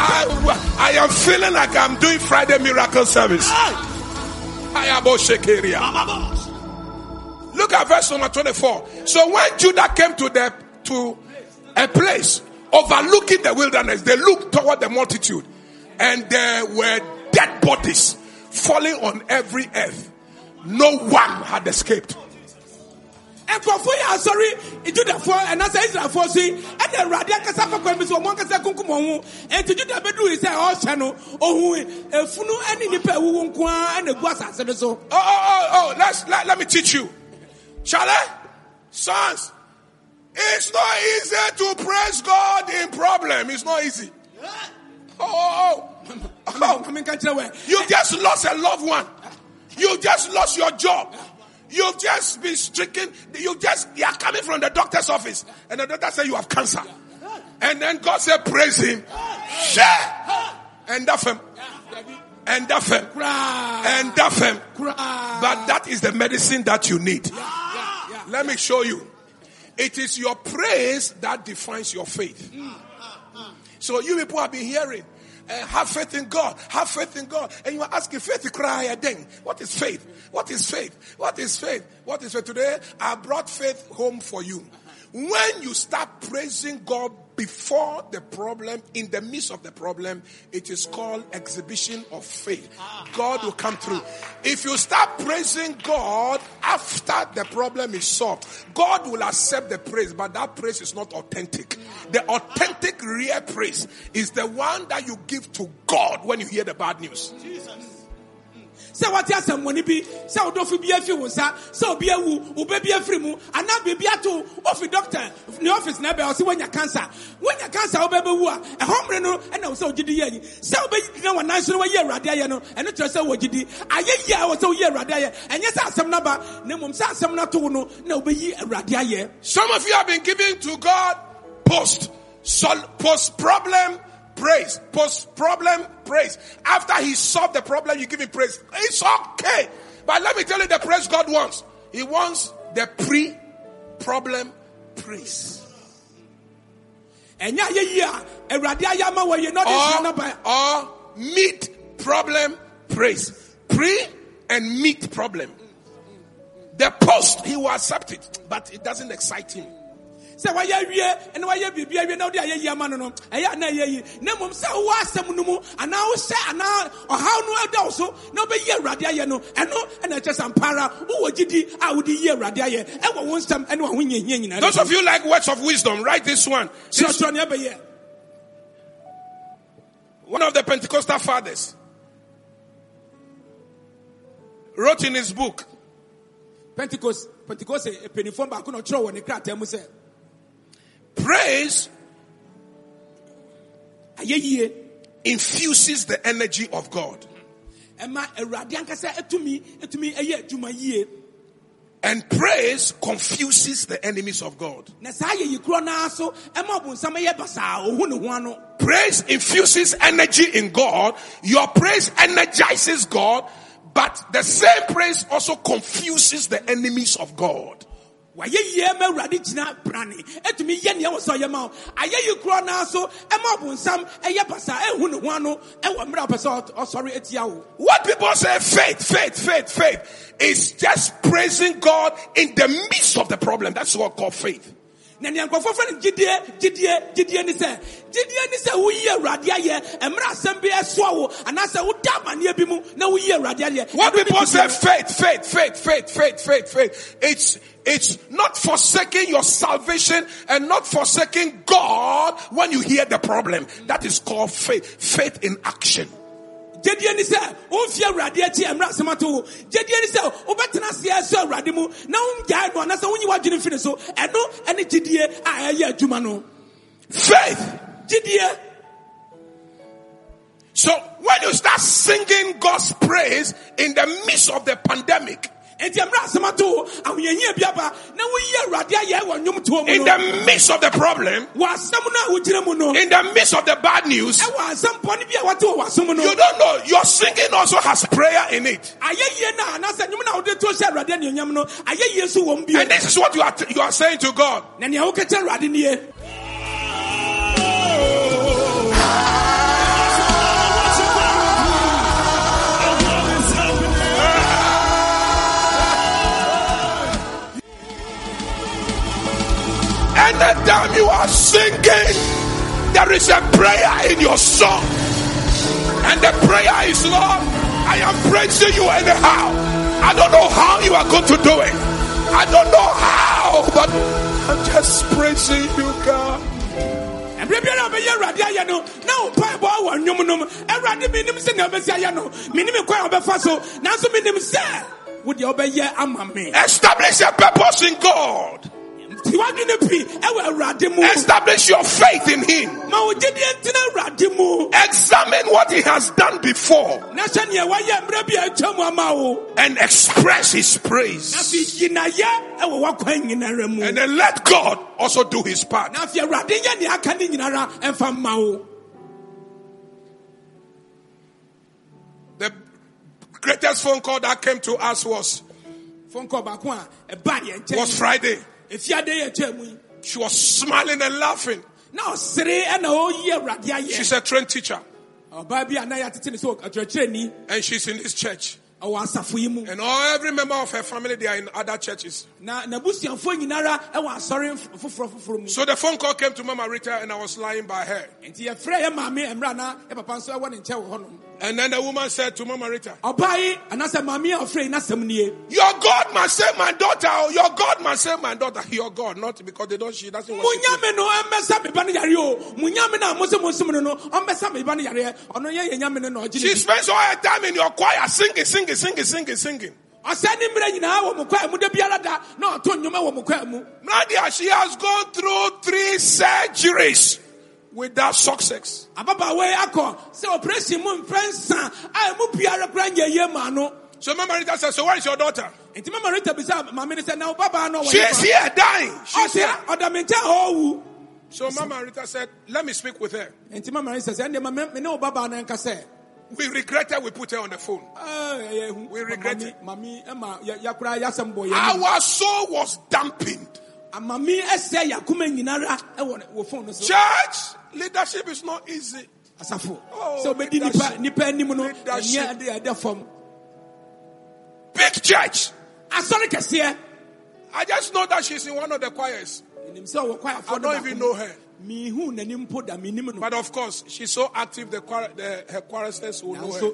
I, I am feeling like I'm doing Friday miracle service. Ayabo Shekeria. Mama boss. Look at verse number 24. So when Judah came to the to a place overlooking the wilderness. They looked toward the multitude, and there were dead bodies falling on every earth. No one had escaped. Nkurɔfoɔ yɛ asɔre judafoɔ ɛnasɛ israelfoɔ so yi ɛna awurade akasa kwan bi so ɔmo ankasa kunkum wɔn ho enti juda bɛduru yi sɛ ɔhyɛ no ohun efunu ɛne nipa ewuwu nko ara ɛna egu asase no so. Oh, oh, oh, oh, let's, let, let me teach you. Shall I? Sons, it's not easy to praise God in problem. It's not easy. Oh, oh, oh. oh. Maame nka kyerɛ. You just lost a loved one. You just lost your job. You've just been stricken. You just, you are coming from the doctor's office. And the doctor said you have cancer. And then God said, praise him. Share. And that him. And that him. And that him. But that is the medicine that you need. Let me show you. It is your praise that defines your faith. Mm, mm, mm. So you people have been hearing, uh, have faith in God, have faith in God. And you are asking faith to cry again. What is faith? What is faith? What is faith? What is faith? Today, I brought faith home for you. When you start praising God before the problem, in the midst of the problem, it is called exhibition of faith. God will come through. If you start praising God after the problem is solved, God will accept the praise, but that praise is not authentic. The authentic, real praise is the one that you give to God when you hear the bad news. Sɛ wate asɛmmɔne bi sɛ wodɔfo bi afi wo nsa sɛ obi awu woba bi afiri mu anaa biribi ato ofi dɔkta ne office na ɛbɛ ɔsɛ woanya cancer. Woanya cancer wobɛbɛwu a ɛhɔ mmere no ɛna wo sɛ wogyedi yɛ yi sɛ wobɛgyina wɔnan so no wayi awurade ayɛ no ɛno kyerɛ sɛ wɔgyedi ayɛ yi a wɔ sɛ woyi awurade ayɛ. Ɛnyɛ sɛ asɛm no ba na mmom sɛ asɛm no ato no na wobɛyi awurade ayɛ. Some of you have been giving to God post, sol, post problem praise, post problem praise. After he solved the problem, you give him praise. It's okay. But let me tell you the praise God wants. He wants the pre problem praise. ɛnyɛ ayɛ yi a awurade ayɛ ama wɔ yi na ɔde hyɛ no ba Or, or meet problem praise. Pre and meet problem. The post, he will accept it, but it doesn't excite him. Sɛ wayɛ awie ɛna wayɛ biribi awie na wode ayɛ yi ama no no ɛyɛ ana ɛyɛ yi. Na mmom sɛ wowɔ asɛm no mu anaa wohyɛ anaa ɔhaw no ada wo so na wobɛyi awurade ayɛ no ɛno ɛna ɛkyɛ sɛ mpa ara wowɔ gyidi a wode yi awurade ayɛ ɛwɔ wo nsɛm ɛne waho nyɛhia nyinaa. Those of you like words of wisdom, write this one. Kyerɛkyerɛ ne ɛbɛyɛ. One of the Pentecostal fathers wrote in his book, pentecost pentecost eh, eh, mpanimfoɔ baako na ɔkyerɛw wɔ ne krataa mu sɛ Praise infuses the energy of God. ɛma awurade ankasa atumi atumi ɛyɛ adwuma yie And praise confuses the enemies of God. na saa ayɛ yi korɔ naa so ɛma ɔbonsam ɛyɛ basaa ɔhu ne ho ano Praise infuses energy in God. Your praise energizes God, but the same praise also confuses the enemies of God. Wayɛ yie ma awurade gyina brane atumi yɛ nea wɔ sɛ ɔyɛ ma wo ayɛ yi korɔ naa so ɛma ɔbonsam ɛyɛ basaa ɛhu ne ho ano ɛwɔ mmerɛ a ɔpɛ sɛ ɔsɔre atia wo What people say faith, faith, faith, faith is just praising God in the midst of the problem. That's what called faith. Na nea nkurɔfoɔ fɛ no gyidie gyidie gyidie ne sɛ gyidie ne sɛ woyi awurade ayɛ mmerɛ asɛm bi ɛsoa wo anaasɛ woda amanneɛ bi mu na woyi awurade ayɛ What people say faith, faith, faith, faith, faith, faith, faith. It's it's not forsaking your salvation and not forsaking God when you hear the problem. That is called faith. Faith in action. Gyedie ne sɛ womfie awurade akyi mmerɛ asɛm ato wo. Gyedie ne sɛ wobɛtena aseɛ ɛsɛ awurade mu. Na wongyae no anaasɛ wonyi w'adwene mfi ne so ɛno ɛne gyidie a ɛyɛ adwuma no. Faith. gyidie! So when you start singing God's praise in the midst of the pandemic, enti mmerɛ asɛm ato wo ahoyɛhia bi aba na woyi awurade ayɛ wɔ nnwomtoɔ mu in the midst of the problem, wɔ asɛm no a wogyina mu no in the midst of the bad news, ɛwɔ asɛm bɔne bi a wɔte wɔ w'asom no you don't know. Your singing also has prayer in it. ayɛ yie no a anaasɛ nnwom no a wode to hyɛ awurade anuonyam no ayɛ yie so wɔ m bio And this is what you are, you are saying to God. Anytime you are singing, there is a prayer in your song. And the prayer is, Lord, I am praising you anyhow. I don't know how you are going to do it. I don't know how, but I'm just praising you, God. ɛberɛ a bɛyɛ awurade ayɛ no na wo mpaebɔ wɔ nnwom nom awurade menim sɛ na wobɛsi ayɛ no menim kwan a wobɛfa so nanso menim sɛ wodeɛ wobɛyɛ ama me Establish a purpose in God. Establish your faith in Him. ma wo gyedie ntina awurade mu Examine what He has done before na hyɛ neɛ wayɛ mmerɛ bi a atwa mu ama wo and express His praise. afei gyinayɛ ɛwɔ w'akwan nyinara mu And then let God also do His part. na afei awurade nyɛ nea aka ne nyinara ɛmfa mma wo The greatest phone call that came to us was, fɔnkɔ baako a ɛbaa yɛn was Friday. Efiade yɛ atwa mu yi She was smiling and laughing. na ɔsere ɛna ɔyi awurade She's a trained teacher ɔbaa bi a na yɛatete ne sɛ ɔkyerɛkyerɛni and she's in this church. ɔwɔ asafo yi mu And all every member of her family, they are in other churches. na n'abusuafoɔ nyinara ɛwɔ asɔre f- foforɔ foforɔ mu So the phone call came to Mama Rita and I was lying by her. Nti yɛfrɛ yɛ maame mmerɛ na yɛ papa nso ɛwɔ ne nkyɛn And then the woman said to Mama Rita, ɔbaa yi anaasɛ maame a ɔfrɛ yi n'asɛm nie Your God must save my daughter. Oh, your God must save my daughter. *laughs* Your God, not because they don't. She doesn't mo worship. you. nyame no ɛmmɛsa me ba no yare o mo nyame no a mo sɛ mo som no no ɔmmɛsa me ba no yare ɔno yɛ yɛ nyame no na ɔgye ne She spends all her time in your choir singing, singing, singing, singing, singing. ɔsɛ ne mmerɛ nyinaa wɔ mo kwaa mu da biara da na ɔto nnwom wɔ mo kwaa mu Nadia, she has gone through three surgeries without success. ababaawa yi akɔ sɛ operation mu mprɛ nsa a ɛmu biara kora nyɛ yie ma no So Mama Rita said, So where is your daughter? nti mama rita bisa maame no sɛ na no She is here dying. She's here. ɔda me nkyɛn hɔ ɔwu So Mama Rita said, Let me speak with her. nti mama rita sɛ ɛndeɛ ma me me ne wo babaa no nka sɛ We regretted we put her on the phone. "Ah, ɛyɛ hu." We regret Mami- it. mami ɛma yɛ- yɛakora yɛasɛm bɔ yɛn Our soul was dampened. Mami ɛsɛ yakoma nyinara ɛwɔ ne- wɔ phone no so Church leadership is not easy. asafo Oh, wobɛdi leadership. nipa nipa anim no Leadership. ɛnyɛ de ɛdɛ fam Big church. asɔre kɛseɛ I just know that she's in one of the choirs. nim sɛ ɔwɔ I don't even know her. mihu n'anim mpo da menim no But of course, she's so active, the, choir, the her choristers will know her.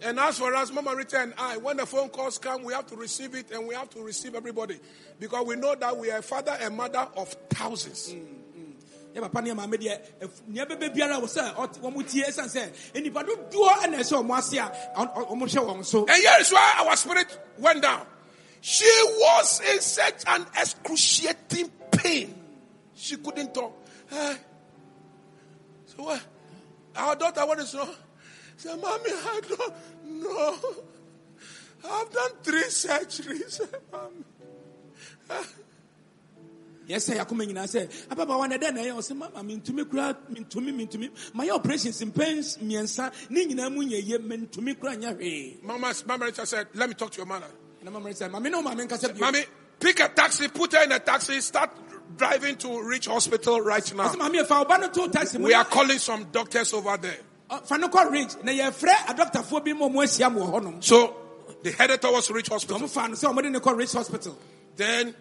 Nanso sɛ woka kwayafoɔ no asɛm a wɔ mu ɔdi dwuma wɔ mu papaapa And as for us, Mama Rita and I, when the phone calls come, we have to receive it and we have to receive everybody. Because we know that we are a father and mother of thousands. yɛ papa ne maame deɛ nea bɛbɛ biara wɔ sɛ wɔn tie ɛsiane sɛ nnipa dodoɔ ɛna ɛsɛ wɔn ase a ɔn- ɔn- wɔn hwɛ wɔn so And here is why our spirit went down. She was in such an excruciating pain. She couldn't talk. Eh. So what? Our daughter, what is wrong? Said, Mommy, I don't know. I've done three surgeries. Eh, mommy. yɛsɛ yakoma nyinaa sɛ ababaawa na ɛdɛ na ɛyɛ ɔsɛ mama mentumi kura mentumi mentumi mayɛ operations mpɛn mmiɛnsa ne nyinaa mu nyɛ yie mentumi kura nyɛ hwee Mama, Mama Rita said, Let me talk to your mother. na mama sɛ mame ne maame nkasa bio Mommy, pick a taxi, put her in a taxi, start driving to Ridge Hospital right now. ɔsɛ mame fa woba no to taxi We are calling some doctors over there. Ɔ, fa no kɔ ridge na yɛfrɛ adɔktafoɔ bi ma ɔmo ahyia m So they headed towards Ridge Hospital. ɔmo fa no sɛ ɔmode ne kɔ ridge hospital Then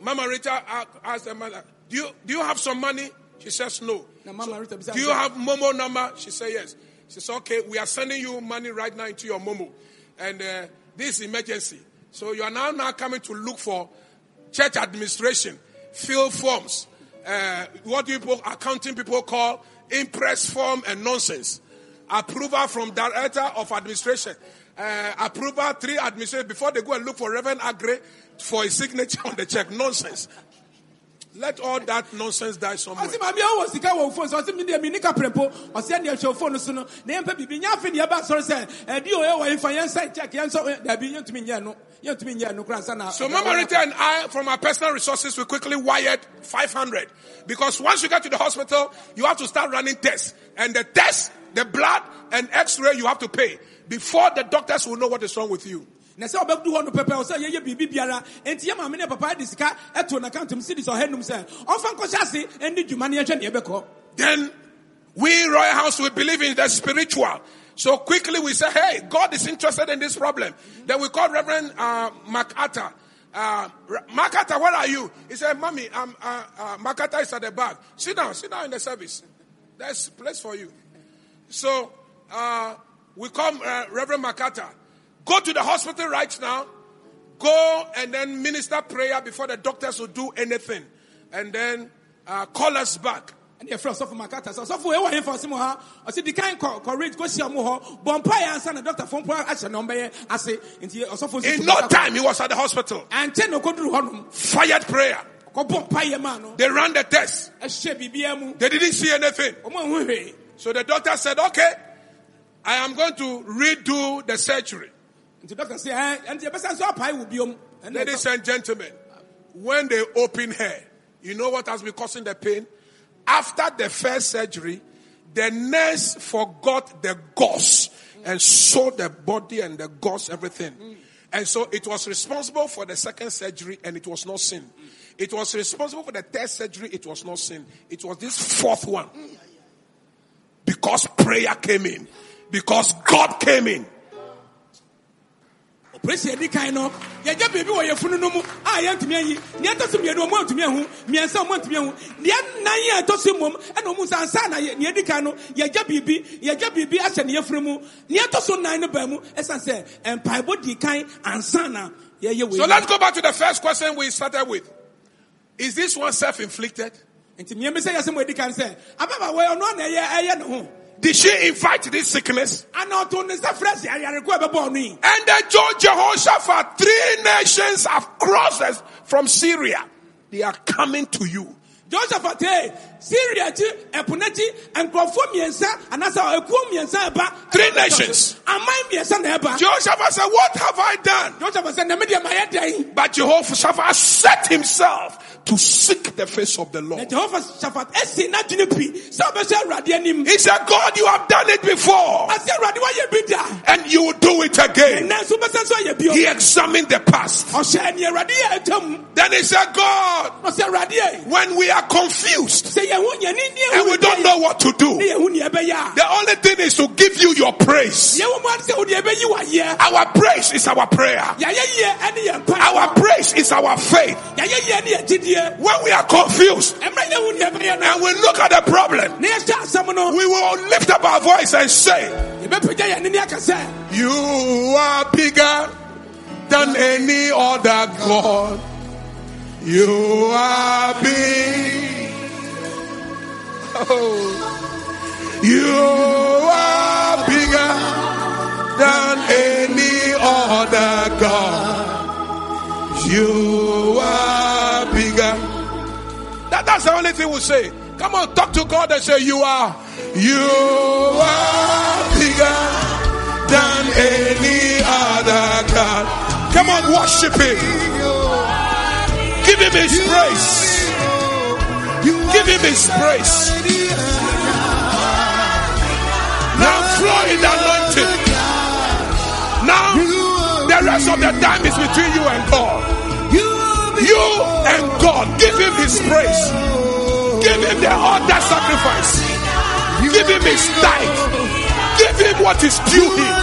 Mama Rita asked the mother, do you, do you have some money? She says no. rita Do you have Momo number? She said yes. She says, okay, we are sending you money right now into your Momo. And uh, this is emergency. So you are now, now coming to look for church administration, fill forms, uh, what people, accounting people call imprest form and nonsense. Approval from director of administration. Uh, approval three administration before they go and look for Reverend Agre for a signature *laughs* on the check. Nonsense. Let all that nonsense die somewhere. ɔsɛ maame a sika wɔ phone so ɔsɛ mi deɛ mi ni kapere po ɔsɛ ɛdeɛ hwɛ so no na yɛn pɛ bibi nyɛ afi deɛ ba sɔrɔ sɛ ɛdi o yɛ wɔ nfa yɛn check yɛn nsa dabi yɛn tumi nyɛ no yɛn tumi nyɛ no kura nsa na. So Mama Rita and I, from our personal resources, we quickly wired 500. Because once you get to the hospital, you have to start running tests. And the test, the blood and x-ray you have to pay before the doctors will know what is wrong with you. na sɛ ɔbɛdu hɔ no pɛpɛ yɛyɛ biribi biara enti yɛ maame ne papa de sika ɛto n'account mu sidis ɔhɛnum sɛ ɔmfa nkɔhyɛ ase dwuma no yɛhwɛ ne yɛbɛkɔ Then we, Royalhouse, we believe in the spiritual. So quickly we say, hey, God is interested in this problem. Then we call Reverend uh, MacArthur uh, Makata, where are you? He said, Mommy, um, uh, uh, Makata is at the back. Sit down, sit down in the service. There's place for you. So uh, we call uh, Reverend Makata. Go to the hospital right now. Go and then minister prayer before the doctors will do anything. And then uh, call us back. ɛne yɛfrɛ ɔsɔfo makata sɛ ɔsɔfo ɛwɔ yɛmfa ɔse mu ha ɔse di kan kɔ kɔrate kɔhyia mu hɔ bɔ mpa yɛ ansa na dɔctafoɔ mpo ahyɛ ne ɔmbɛyɛ ase nti ɔsɔfo nso In no time, he was at the hospital. ɛnkyɛ na ɔkɔduru hɔnom Fired prayer. yɛ They ran the test. ɛhyɛ biribiaa mu They didn't see anything. Ɔma ahu hwee So the doctor said, Okay, I am going to redo the surgery. nti dɔcta sɛ "Ɛn, ɛnti yɛbɛsa nso apae wo biom Ɛne Ladies and gentlemen, when they open her, you know what has been causing the pain? After the first surgery, the nurse forgot the gauze and sewed the body and the gauze, everything. And so it was responsible for the second surgery and it was not sin. It was responsible for the third surgery, it was not sin. It was this fourth one. Because prayer came in. Because God came in. operation adi kan no yɛgya biribi wɔ yɛfunu no mu ah, a yɛntumi ayi nea ɛtɔ so mmienu ɔmo antumi ahu mmiɛnsa ɔmo antumi ahu deɛ nan a ɛtɔ so mmom ɛna ɔmo nsa na yɛ- nea adi kan no yɛgya biribi yɛgya biribi ahyɛ ne yɛfunu mu nea ɛtɔ so nan no baa mu ɛsan sɛ mpaebɔ di kan ansa na yɛyɛ wei So let's go back to the first question we started with. Is this one self-inflicted? Nti mmea mi sɛ yɛsɛ mo adi kan sɛ ababa wɔ ɔno na ɛyɛ ɛyɛ ne ho Did she invite this sickness? ana ɔto ne nsa frɛ si ayareko a ɛbɛbɔ ɔno yi And the Joe Jehoshaphat, three nations have crossed us from Syria. They are coming to you. josephat ee syria akyi ɛpo n'akyi nkurɔfoɔ mmiɛnsa anaasɛ ekuo mmiɛnsa ɛba Three nations. aman mmiɛnsa na ɛba Jehoshaphat said, What have I done? josephat sɛ nɛmi deɛ ma yɛ dɛn But Jehoshaphat set himself to seek the face of the Lord. jehova esi n'adwene pi sɛ ɔbɛhyɛ awurade anim He said, God, you have done it before, ase awurade wayɛ bi da and you will do it again. ɛnɛ nso bɛsɛ nso ayɛ bio He examined the past. ɔhyɛ ni awurade yɛ atwam Then he said, God, ɔsɛ awurade yɛ when we are confused sɛ yɛn ho yɛn ni ni and we don't know what to do, ne yɛn ho ni ɛbɛyɛ a the only thing is to give you your praise. yɛn ho mu ase wo deɛ ɛbɛyi wa yɛ Our praise is our prayer. yɛayɛ yie ɛne yɛn mpa Our praise is our faith. Yɛayɛ yie ne yɛn gyidie When we are confused ɛmɛ yɛn ho ni ɛbɛyɛ no and we look at the problem, ne yɛhyɛ asɛm no we will lift up our voice and say, yɛbɛpagya yɛn ne aka sɛ You are bigger than any other God. You are big. Oh. You are bigger than any other God. You are that's the only thing we say. Come on, talk to God and say, You are, you are bigger than any other God. Come on, worship Him. Give Him His praise. Give Him His praise. Now flow in the anointing. Now the rest of the time is between you and God. His praise. Give Him the altar sacrifice. Give Him His tithe. Give Him what is due Him.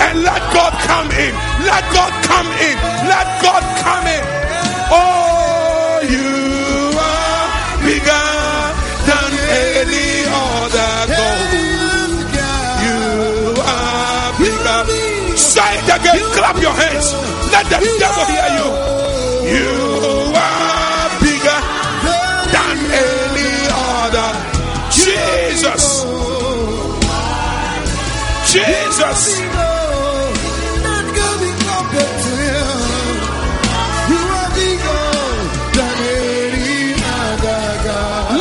And let God come in. Let God come in. Let God come in. Oh, you are bigger than any other God. You are bigger. Say it again. Clap your hands. Let the devil hear you. You Jesus.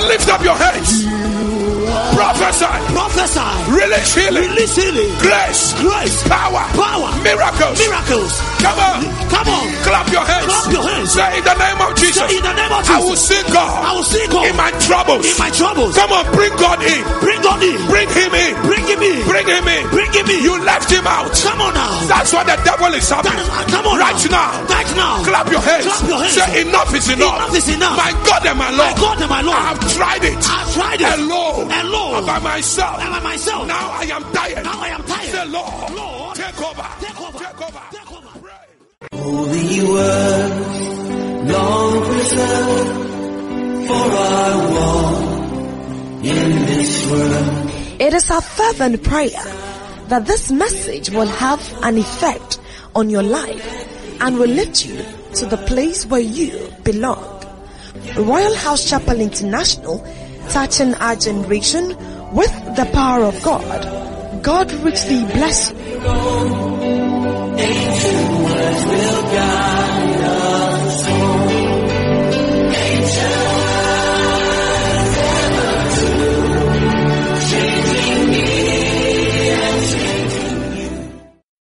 Lift up your hands. Prophesy. Prophesy. Release healing. Release healing. Grace. Grace. Power. Power. Miracles. Miracles. Come on. Come on. Clap your hands. Clap your hands. Say in the name of Jesus. Say in the name of I will see God. I will see God in my troubles. in my troubles. Come on, bring God in. Bring God in. Bring him in. Bring him in. Bring him in. Bring him in. You left him out. Come on now. That's what the devil is That happening. is- come on right now. now. Right now. Clap your hands. Clap your hands. Say enough is enough. Enough is enough. My God and my Lord. My God and my Lord. I have tried it. I've tried it. Alone. Alone. By myself. And by myself. Now I am tired. Now I am tired. Say, Lord, Lord, take over. Take over. Take over. Take over. Pray. Holy word, long preserved, for I walk in this world. It is our fervent prayer that this message will have an effect on your life and will lift you to the place where you belong. Royalhouse Chapel International, touching our generation with the power of God, God richly blessed.